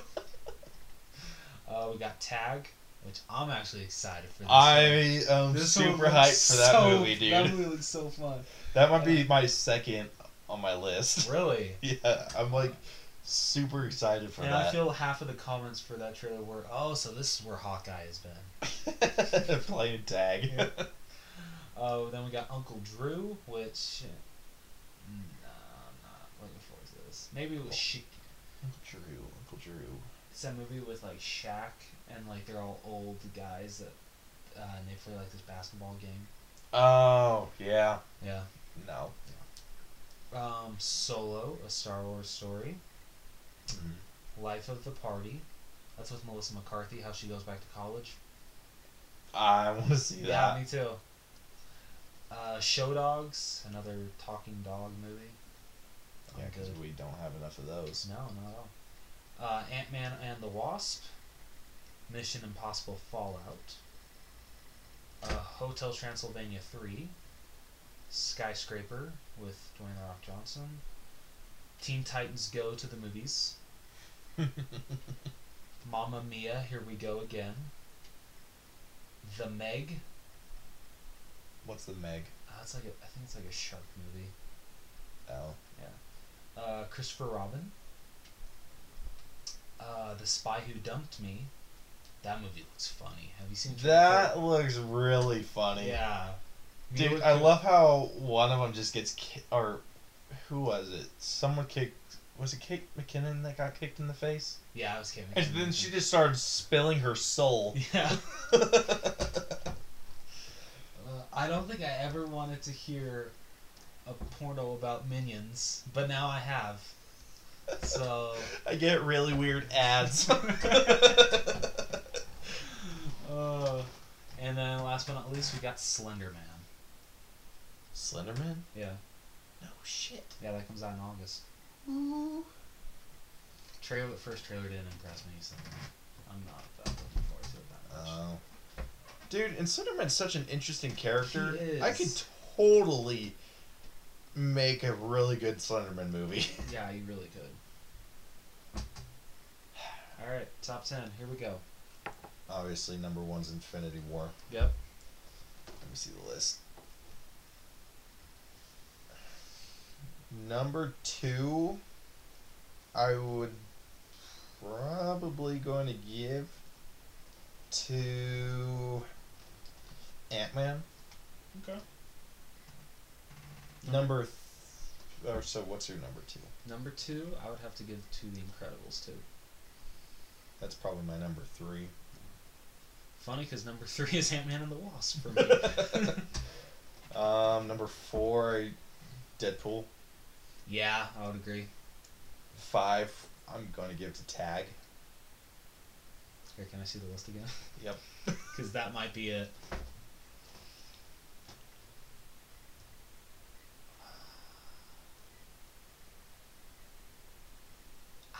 <laughs> uh, we got Tag, which I'm actually excited for this. I am This super hyped for that so- movie, dude. That movie looks so fun. That might be my second on my list. <laughs> Really? yeah, I'm like super excited for and that. And I feel half of the comments for that trailer were, oh, so this is where Hawkeye has been. <laughs> playing tag. Yeah. Uh, <laughs> then we got Uncle Drew, which. uh, Nah, I'm not looking forward to this. Maybe it was Sh- Uncle Drew, Uncle Drew. That movie with like Shaq and like they're all old guys that uh, and they play like this basketball game. Oh yeah, Yeah. no. Um, Solo, a Star Wars story. Life of the Party. That's with Melissa McCarthy. How she goes back to college. I want to see that. Yeah, me too. Uh, Show Dogs, another talking dog movie. Yeah, because we don't have enough of those. No, not at all. Uh, Ant Man and the Wasp. Mission Impossible Fallout. Uh, Hotel Transylvania 3. Skyscraper with Dwayne The Rock Johnson. Teen Titans Go to the movies. <laughs> Mamma Mia, Here We Go Again. The Meg. What's the Meg? Uh, it's like a, I think it's like a shark movie. Oh, Yeah. Uh, Christopher Robin. Uh, the Spy Who Dumped Me. That movie looks funny. Have you seen it? that looks really funny. Yeah. Dude, Mila I love how one of them just gets ki- or who was it? Someone kicked. Was it Kate McKinnon that got kicked in the face? Yeah, I was kidding. And then she just started spilling her soul. <laughs> Yeah. <laughs> Uh, I don't think I ever wanted to hear a porno about minions, but now I have. So. I get really weird ads. <laughs> <laughs> Uh, and then last but not least, we got Slender Man. Slenderman? Yeah. No shit. Yeah, that comes out in August. Ooh. Trailer, the first trailer didn't impress me, so I'm not that looking forward to it that much. Oh. Dude, and Slenderman's such an interesting character. He I could totally make a really good Slenderman movie. <laughs> yeah, you really could. All right, top ten. Here we go. Obviously, number one's Infinity War. Yep. Let me see the list. Number two, I would probably going to give to Ant Man. Okay. Number, th- or so what's your number two? Number two, I would have to give to The Incredibles too. That's probably my number three. Funny because number <laughs> three is Ant Man and the Wasp for me. <laughs> Um, number four, Deadpool. yeah, I would agree. Five, I'm going to give to Tag. Here, can I see the list again? Yep. <laughs> Because that might be it.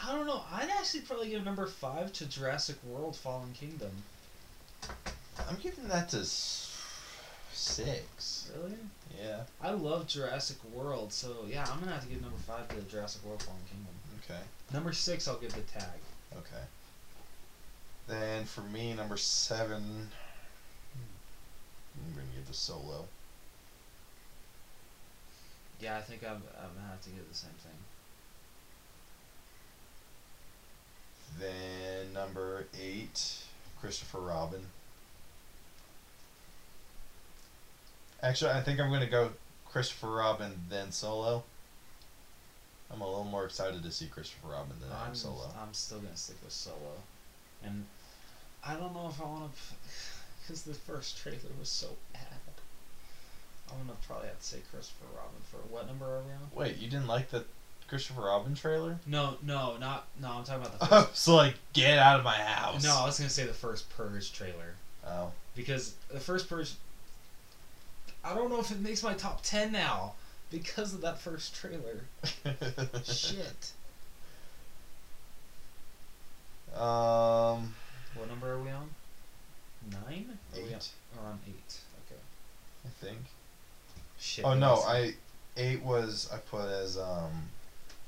I don't know. I'd actually probably give number five to Jurassic World: Fallen Kingdom. I'm giving that to six. Really? Yeah. I love Jurassic World, so yeah, I'm gonna have to give number five to Jurassic World: Fallen Kingdom. Okay. Number six, I'll give the tag. Okay. Then for me, number seven, I'm gonna give the solo. Yeah, I think I'm, I'm gonna have to give the same thing. Then number eight, Christopher Robin. Actually, I think I'm gonna go Christopher Robin then solo. I'm a little more excited to see Christopher Robin than I am I'm solo. I'm still gonna stick with Solo. and I don't know if I want to, because <laughs> the first trailer was so bad. I'm gonna probably have to say Christopher Robin for what number are we on? Wait, you didn't like the Christopher Robin trailer? No, no, not no. I'm talking about the <laughs> first. so like, get out of my house. no, I was gonna say the first Purge trailer Oh. because the first Purge. I don't know if it makes my top ten now because of that first trailer. <laughs> Shit. Um. What number are we on? Nine? Are we on, Eight, or on eight? Okay. I think. Shit. Oh no, I eight was I put as um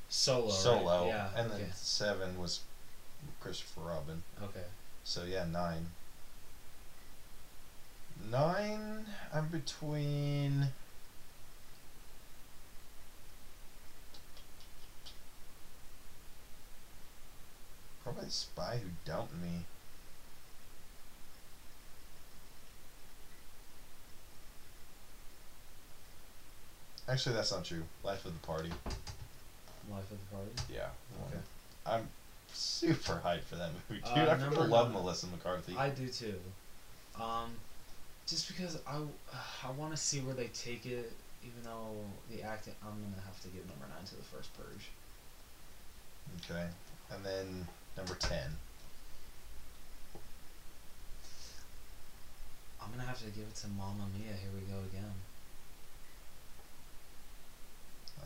solo. right? solo, Yeah. and okay. then seven was Christopher Robin. Okay. So yeah, nine. Nine. I'm between. Probably the spy who dumped me. Actually, that's not true. Life of the Party. Life of the Party. Yeah. Okay. I'm super hyped for that movie, dude. Uh, I freaking love nine. Melissa McCarthy. I do too. Um, just because I <sighs> I want to see where they take it, even though the acting, I'm gonna have to give number nine to the first Purge. Okay. And then number 10. I'm gonna have to give it to Mamma Mia. Here we go again.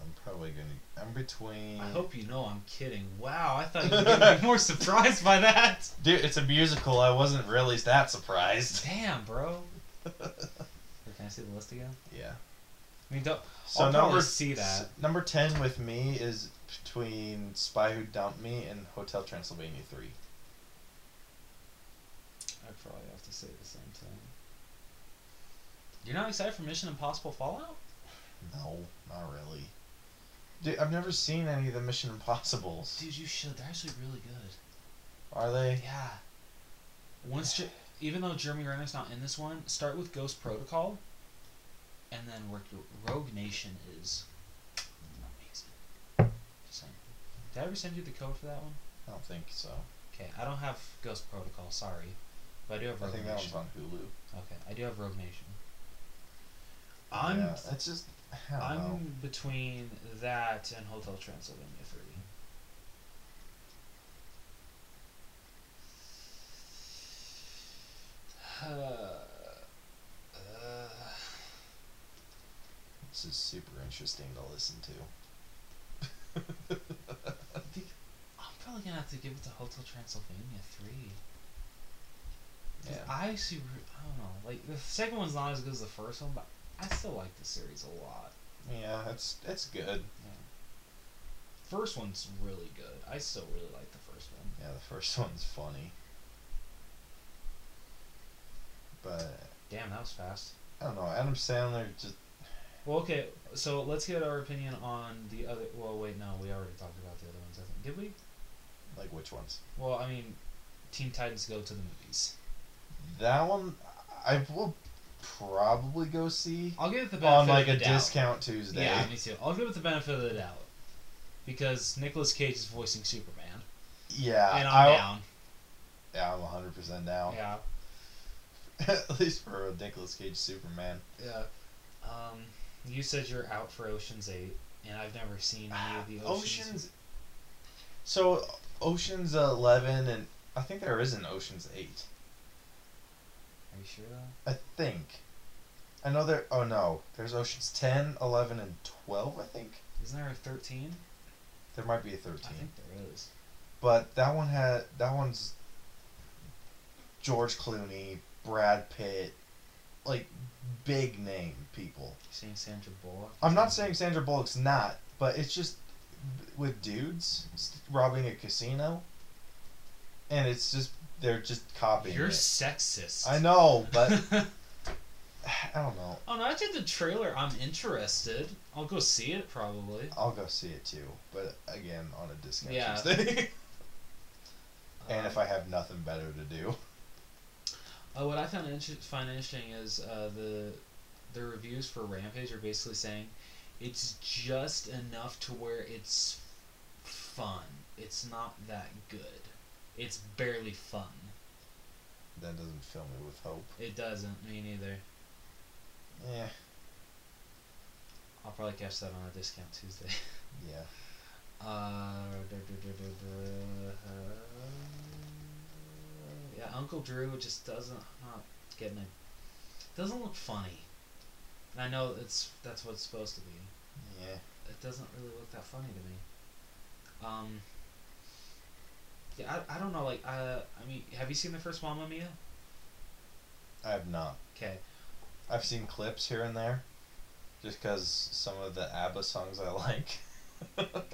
I'm probably to. I'm between. I hope you know I'm kidding. Wow, I thought you were gonna be more <laughs> surprised by that. Dude, it's a musical. I wasn't really that surprised. Damn, bro. <laughs> Can I see the list again? yeah. I mean, don't, So I'll number see that. number 10 with me is between Spy Who Dumped Me and Hotel Transylvania 3. I'd probably have to say the same thing. You're not excited for Mission Impossible Fallout? No, not really. Dude, I've never seen any of the Mission Impossibles. Dude, you should. They're actually really good. Are they? Yeah. Once, Je- even though Jeremy Renner's not in this one, start with Ghost Protocol, and then work your Rogue Nation is amazing. Did I ever send you the code for that one? I don't think so. Okay, I don't have Ghost Protocol. Sorry, but I do have Rogue Nation. I think that Nation. one's on Hulu. Okay, I do have Rogue Nation. I'm yeah, it's just. I'm know. between that and Hotel Transylvania three. Uh, <sighs> uh, This is super interesting to listen to. <laughs> I'm probably gonna have to give it to Hotel Transylvania 3. Yeah. I re- I don't know. Like the second one's not as good as the first one, but I still like the series a lot. Yeah, it's it's good. First one's really good. I still really like the first one. Yeah, the first <laughs> one's funny. But Damn, that was fast. I don't know, Adam Sandler just Well, okay, so let's get our opinion on the other. Well, wait, no, we already talked about the other ones. I think did we? like which ones? Well, I mean, Teen Titans Go to the movies. That one I will probably go see I'll give it the benefit on like of a discount Tuesday. Yeah, me too. I'll give it the benefit of the doubt because Nicolas Cage is voicing Superman, Yeah, and I'm I- down. Yeah, I'm 100 percent down. Yeah, <laughs> At least for a Nicolas Cage Superman. yeah. Um, you said you're out for Ocean's Eight, and I've never seen any of the Ocean's. Oceans. So Oceans 11 and I think there is an Oceans 8. Are you sure though? I think. I know there. Oh no, there's Oceans 10, 11, and 12. I think Isn't there a thirteen? there might be a 13. think there is. But that one had that one's George Clooney, Brad Pitt, like big name people. You saying Sandra Bullock? I'm not saying Sandra Bullock's not, but it's just with dudes robbing a casino, and it's just they're just copying. You're it. sexist. I know, but <laughs> <sighs> I don't know. Oh no, I did the trailer. I'm interested. I'll go see it probably. I'll go see it too, but again on a discount Yeah. Tuesday. <laughs> and if Um, I have nothing better to do. Uh, what I found inter- find interesting is uh, the the reviews for Rampage are basically saying it's just enough to where it's fun. It's not that good. It's barely fun. That doesn't fill me with hope. It doesn't. Me neither. Yeah. I'll probably catch that on a discount Tuesday. <laughs> Yeah. Uh, duh, duh, duh, uh, yeah, Uncle Drew just doesn't not getting it. Doesn't look funny. And I know it's that's what it's supposed to be. Yeah. It doesn't really look that funny to me. Um. I, I don't know. Like, uh, I mean, have you seen the first Mamma Mia? I have not. Okay. I've seen clips here and there, just because some of the ABBA songs I <laughs> like.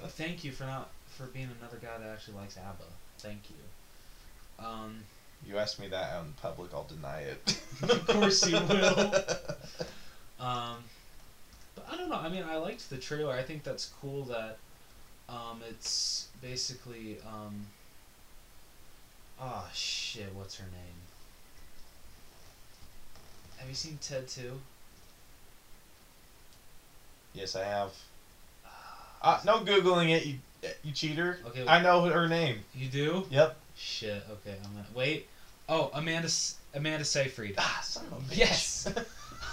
Thank you for not for being another guy that actually likes ABBA. Thank you. Um. you ask me that out in public, I'll deny it. <laughs> Of course you will. <laughs> Um, but I don't know. I mean, I liked the trailer. I think that's cool that um, it's basically. Um, oh shit! What's her name? Have you seen Ted two? yes, I have. Uh, no googling it, you you cheater. Okay. I know her name. You do? Yep. Shit. Okay. I'm gonna wait. Oh, Amanda Amanda Seyfried. Ah, son of a bitch. Yes.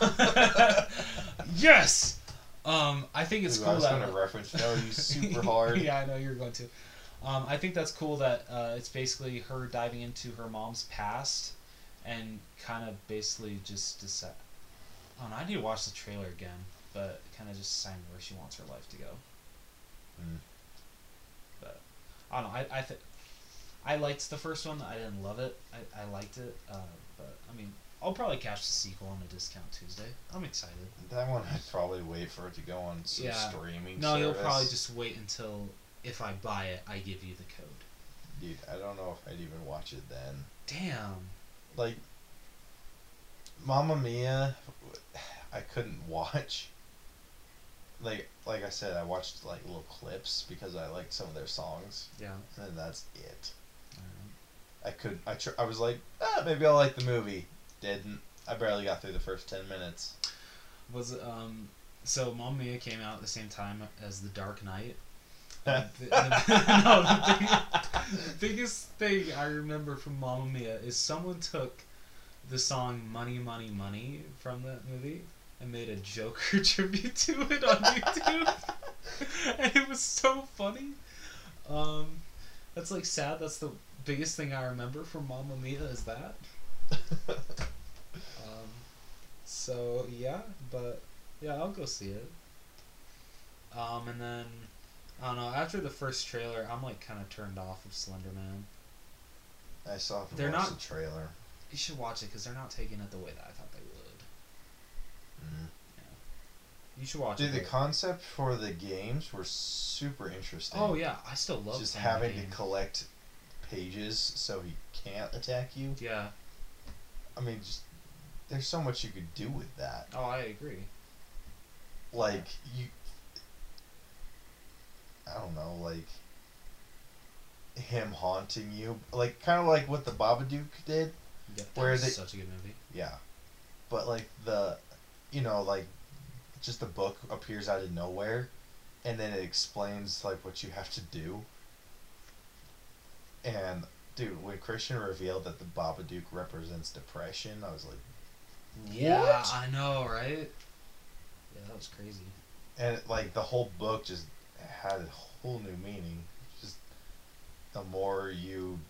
<laughs> yes. Um, I think it's Ooh, cool I was that gonna reference no, you super <laughs> hard. yeah, I know you're going to. Um, I think that's cool that uh, it's basically her diving into her mom's past and kind of basically just decide. Oh, no, I need to watch the trailer again, but kind of just deciding where she wants her life to go. Mm. But I don't know. I I think I liked the first one. I didn't love it. I, I liked it. Uh, but I mean, I'll probably catch the sequel on a discount Tuesday. I'm excited. That one I'd probably wait for it to go on some Yeah. streaming No, you'll probably just wait until if I buy it, I give you the code. Dude, I don't know if I'd even watch it then. Damn. Like, Mamma Mia, I couldn't watch. Like, like I said, I watched like little clips because I liked some of their songs, Yeah. and that's it. I could, I tr- I was like, ah, maybe I'll like the movie. Didn't. I barely got through the first ten minutes. Was um so Mamma Mia came out at the same time as The Dark Knight. The, <laughs> the- no, the, big, the biggest thing I remember from Mamma Mia is someone took the song "Money, Money, Money" from that movie and made a Joker <laughs> tribute to it on YouTube, <laughs> and it was so funny. Um, that's like sad. That's the biggest thing I remember from Mamma Mia is that. Um, so yeah, but yeah, I'll go see it. Um, and then I don't know. After the first trailer, I'm like kind of turned off of Slender Man. I saw They're not- the trailer. You should watch it because they're not taking it the way that I thought they would. Mm. You should watch Dude, the concept for the games were super interesting. oh yeah, I still love just having to collect pages so he can't attack you. Yeah. I mean, just there's so much you could do with that. Oh, I agree. Like you, I don't know, like him haunting you, like kind of like what the Babadook did. Yeah, that Where was they- such a good movie. Yeah, but like the, you know, like just the book appears out of nowhere, and then it explains like what you have to do. And dude, when Christian revealed that the Babadook represents depression, I was like, Yeah, I know, right? Yeah, that was crazy. and like the whole book just had a whole new meaning. Just the more you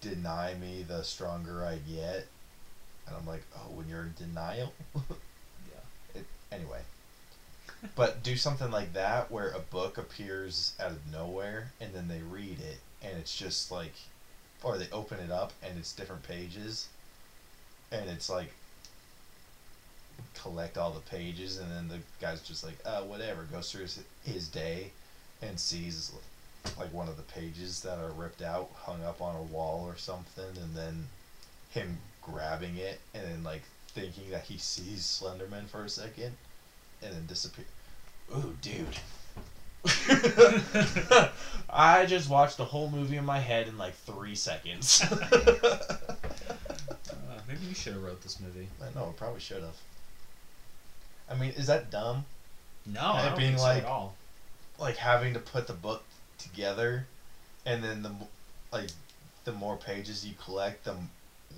deny me, the stronger I get. And I'm like, oh, when you're in denial. <laughs> Yeah. it, anyway. but do something like that where a book appears out of nowhere and then they read it and it's just like, or they open it up and it's different pages, and it's like collect all the pages and then the guy's just like uh whatever goes through his, his day and sees like one of the pages that are ripped out hung up on a wall or something and then him grabbing it and then like thinking that he sees slenderman for a second and then disappear. Ooh dude. <laughs> I just watched the whole movie in my head in like three seconds. <laughs> Uh, maybe you should have wrote this movie. i know i probably should have. I mean is that dumb? No, And I don't being think so like- at all. Like having to put the book together and then the like the more pages you collect, the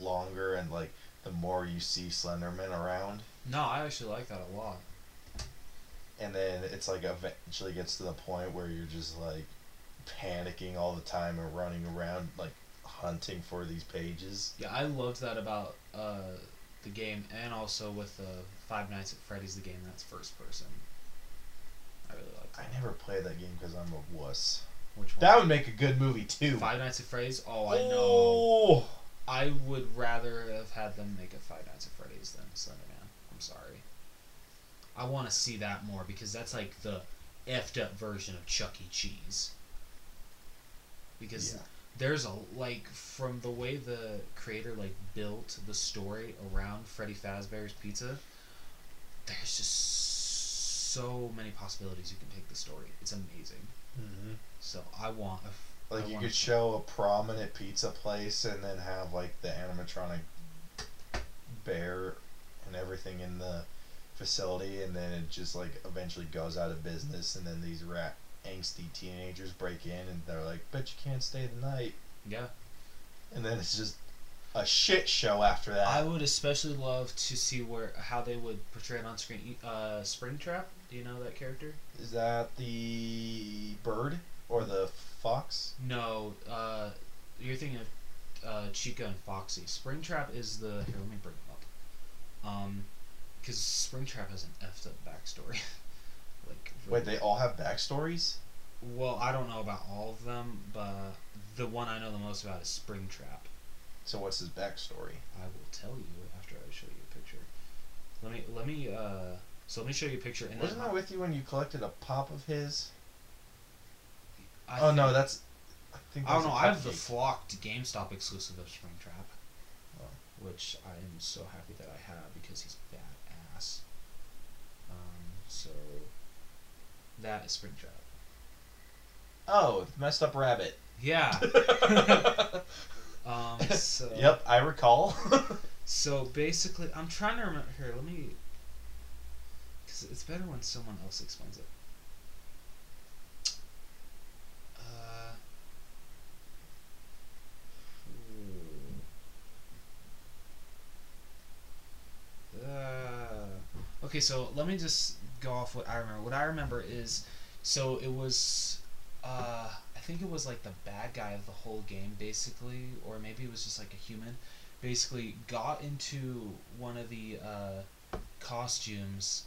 longer and like the more you see Slenderman around, No, I actually like that a lot. and then it's like eventually gets to the point where you're just like panicking all the time and running around like hunting for these pages. Yeah, I loved that about uh, the game, and also with the Five Nights at Freddy's, the game that's first person. I really like I never played that game because I'm a wuss. Which one? That would make a good movie too. Five Nights at Freddy's. Oh, I know. Oh! I would rather have had them make a Five Nights at Freddy's than Slenderman. I'm sorry. I want to see that more because that's like the effed up version of Chuck E. Cheese. Because Yeah. there's a like from the way the creator like built the story around Freddy Fazbear's Pizza. There's just so many possibilities you can take the story. It's amazing. hmm So I want. A, f- I Like you could see- show a prominent pizza place and then have like the animatronic bear and everything in the facility and then it just like eventually goes out of business and then these rat angsty teenagers break in and they're like, But you can't stay the night Yeah. and then it's just a shit show after that. I would especially love to see where how they would portray it on screen. Uh, Springtrap. Do you know that character? Is that the bird or the fox? No. Uh, you're thinking of uh, Chica and Foxy. Springtrap is the here. Let me bring him up. Um, because Springtrap has an effed up backstory. <laughs> like. Wait, they all have backstories? Well, I don't know about all of them, but the one I know the most about is Springtrap. So what's his backstory? I will tell you after I show you a picture. Let me let me uh. So let me show you a picture. And Wasn't I with you when you collected a pop of his? I oh no, that's. I think. I don't know. I have the flocked GameStop exclusive of Springtrap, Oh. which I am so happy that I have because he's badass. Um, so that is Springtrap. Oh, messed up rabbit. Yeah. <laughs> um. <laughs> So. Yep, I recall. <laughs> So basically, I'm trying to remember. Here, let me. Because it's better when someone else explains it. Uh. Okay, so let me just go off what I remember. What I remember is, so it was, uh, I think it was like the bad guy of the whole game, basically, or maybe it was just like a human basically got into one of the uh, costumes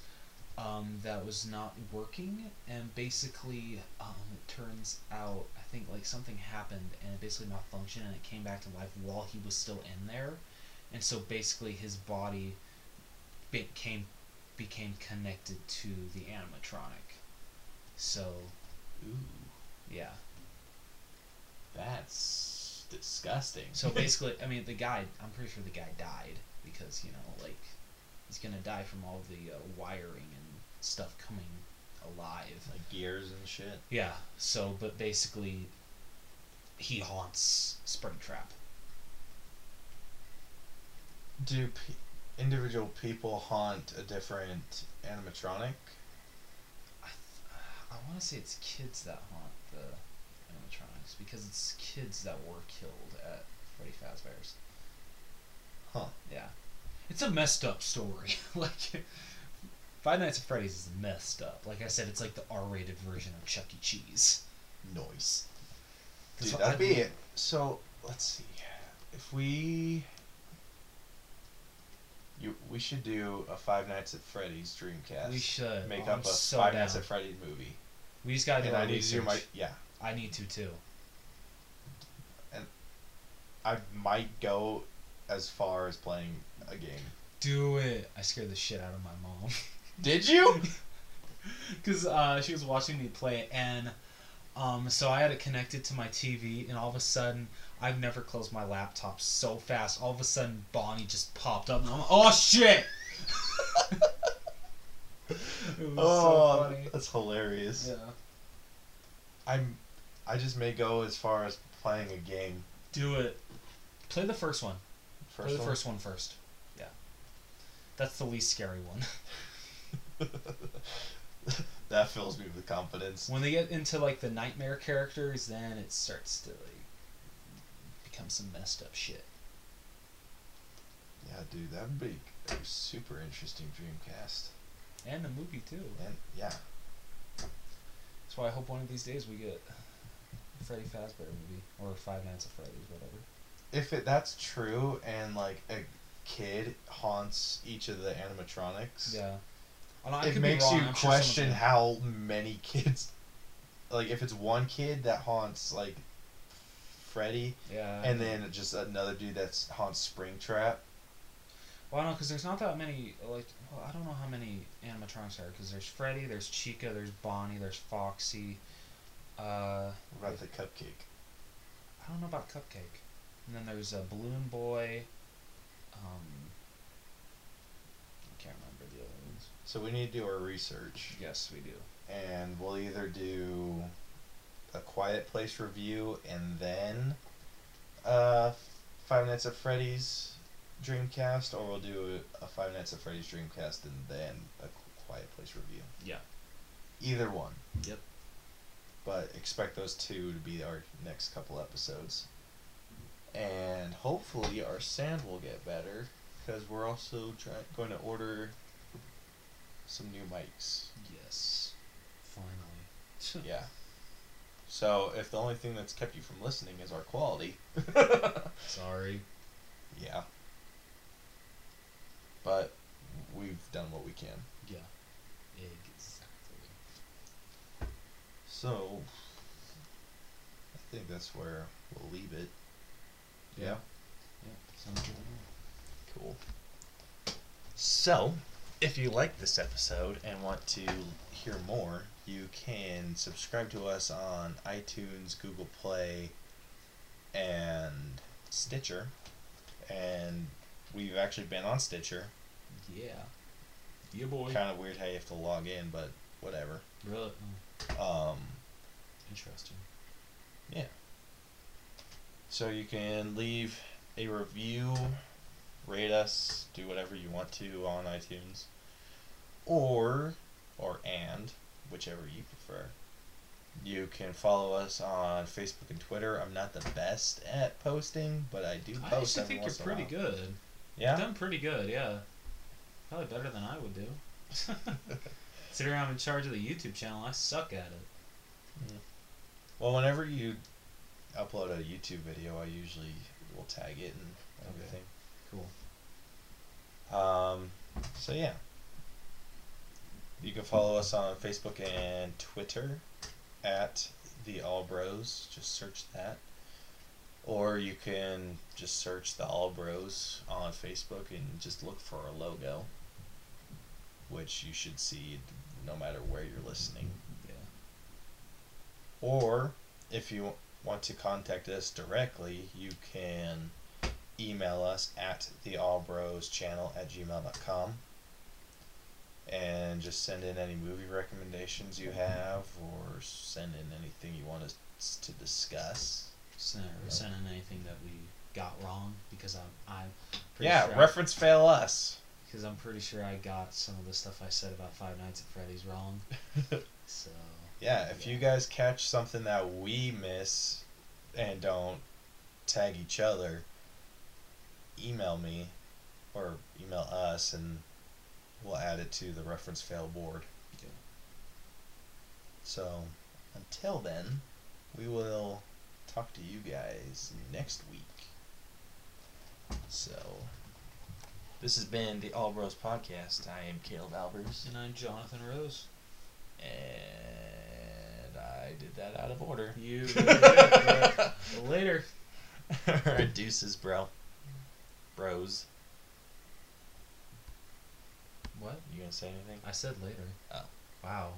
um, that was not working, and basically um, it turns out I think like something happened and it basically malfunctioned and it came back to life while he was still in there, and so basically his body became became connected to the animatronic. So Ooh, yeah. that's disgusting. So <laughs> basically, I mean, the guy. I'm pretty sure the guy died because you know, like, he's gonna die from all the uh, wiring and stuff coming alive. like gears and shit. Yeah. So, but basically, he haunts Springtrap. Do pe- individual people haunt a different animatronic? I, th- I want to say it's kids that haunt the animatronics because it's kids that were killed at Freddy Fazbear's. Huh. Yeah. It's a messed up story. <laughs> like, Five Nights at Freddy's is messed up. Like I said, it's like the R-rated version of Chuck E. Cheese. Noise. Dude, that'd I'd be be- it. So let's see. If we, you, we should do a Five Nights at Freddy's Dreamcast. We should. make Oh, up I'm a so Five down. Nights at Freddy's movie. We just gotta do and our I need to do my yeah. I need to too. And I might go as far as playing a game. Do it. I scared the shit out of my mom. <laughs> Did you? <laughs> because uh, she was watching me play it, and um, so I had it connected to my TV, and all of a sudden, I've never closed my laptop so fast. All of a sudden, Bonnie just popped up, and I'm like, oh shit! <laughs> it was oh, so funny. that's hilarious. Yeah. I'm. I just may go as far as playing a game. Do it. Play the first one. First Play the one? first one first. That's the least scary one. <laughs> that fills me with confidence. when they get into like the nightmare characters, then it starts to like become some messed up shit. Yeah, dude, that would be a super interesting Dreamcast. And the movie too. And yeah, That's why I hope one of these days we get a Freddy Fazbear movie or Five Nights at Freddy's, whatever. if it that's true, and like a kid haunts each of the animatronics, Yeah. I I it could be makes wrong, you I'm question gonna- how many kids. Like if it's one kid that haunts like Freddy, Yeah. and then just another dude that's haunts Springtrap. Well, I don't know because there's not that many. Like, well, I don't know how many animatronics there are because there's Freddy, there's Chica, there's Bonnie, there's Foxy. Uh, What about the cupcake? I don't know about Cupcake. And then there's a Balloon Boy. Um, I can't remember the other ones. So we need to do our research, Yes, we do. and we'll either do a Quiet Place review and then uh, Five Nights at Freddy's Dreamcast, or we'll do a Five Nights at Freddy's Dreamcast and then a Quiet Place review. Yeah. Either one. Yep. But expect those two to be our next couple episodes. And hopefully our sound will get better because we're also try- going to order some new mics. Yes. Finally. <laughs> Yeah. So if the only thing that's kept you from listening is our quality, <laughs> Sorry. yeah. But we've done what we can. Yeah. Exactly. So I think that's where we'll leave it. Yeah. Yeah. Sounds good. to me. Cool. So, if you like this episode and want to hear more, you can subscribe to us on iTunes, Google Play, and Stitcher. And we've actually been on Stitcher. Yeah. Yeah, boy. Kind of weird how you have to log in, but whatever. Really Um, interesting. yeah. So you can leave a review, rate us, do whatever you want to on iTunes, or or and whichever you prefer. You can follow us on Facebook and Twitter. I'm not the best at posting, but I do post. I actually think you're once in a pretty good. Yeah. You've done pretty good, yeah. Probably better than I would do. <laughs> Considering I'm in charge of the YouTube channel, I suck at it. Well, whenever you upload a YouTube video, I usually will tag it and Okay. everything. Cool. Um, so yeah. You can follow us on Facebook and Twitter at the All Bros. Just search that. Or you can just search the All Bros on Facebook and just look for our logo, which you should see no matter where you're listening. Yeah. Or if you want to contact us directly, you can email us at the Allbros channel at gmail.com and just send in any movie recommendations you have or send in anything you want us to discuss. Send, send in anything that we got wrong because I'm I'm pretty yeah, sure I- reference fail us. because I'm pretty sure I got some of the stuff I said about Five Nights at Freddy's wrong. <laughs> So Yeah, if you guys catch something that we miss and don't tag each other, email me or email us and we'll add it to the reference fail board. Yeah. So until then, we will talk to you guys next week. So, this has been the All Bros Podcast. I am Caleb Albers. and I'm Jonathan Rose. And I did that out of order. You <laughs> did later. <laughs> Alright, deuces, bro. Bros. What? You gonna say anything? I said later. Oh. Wow.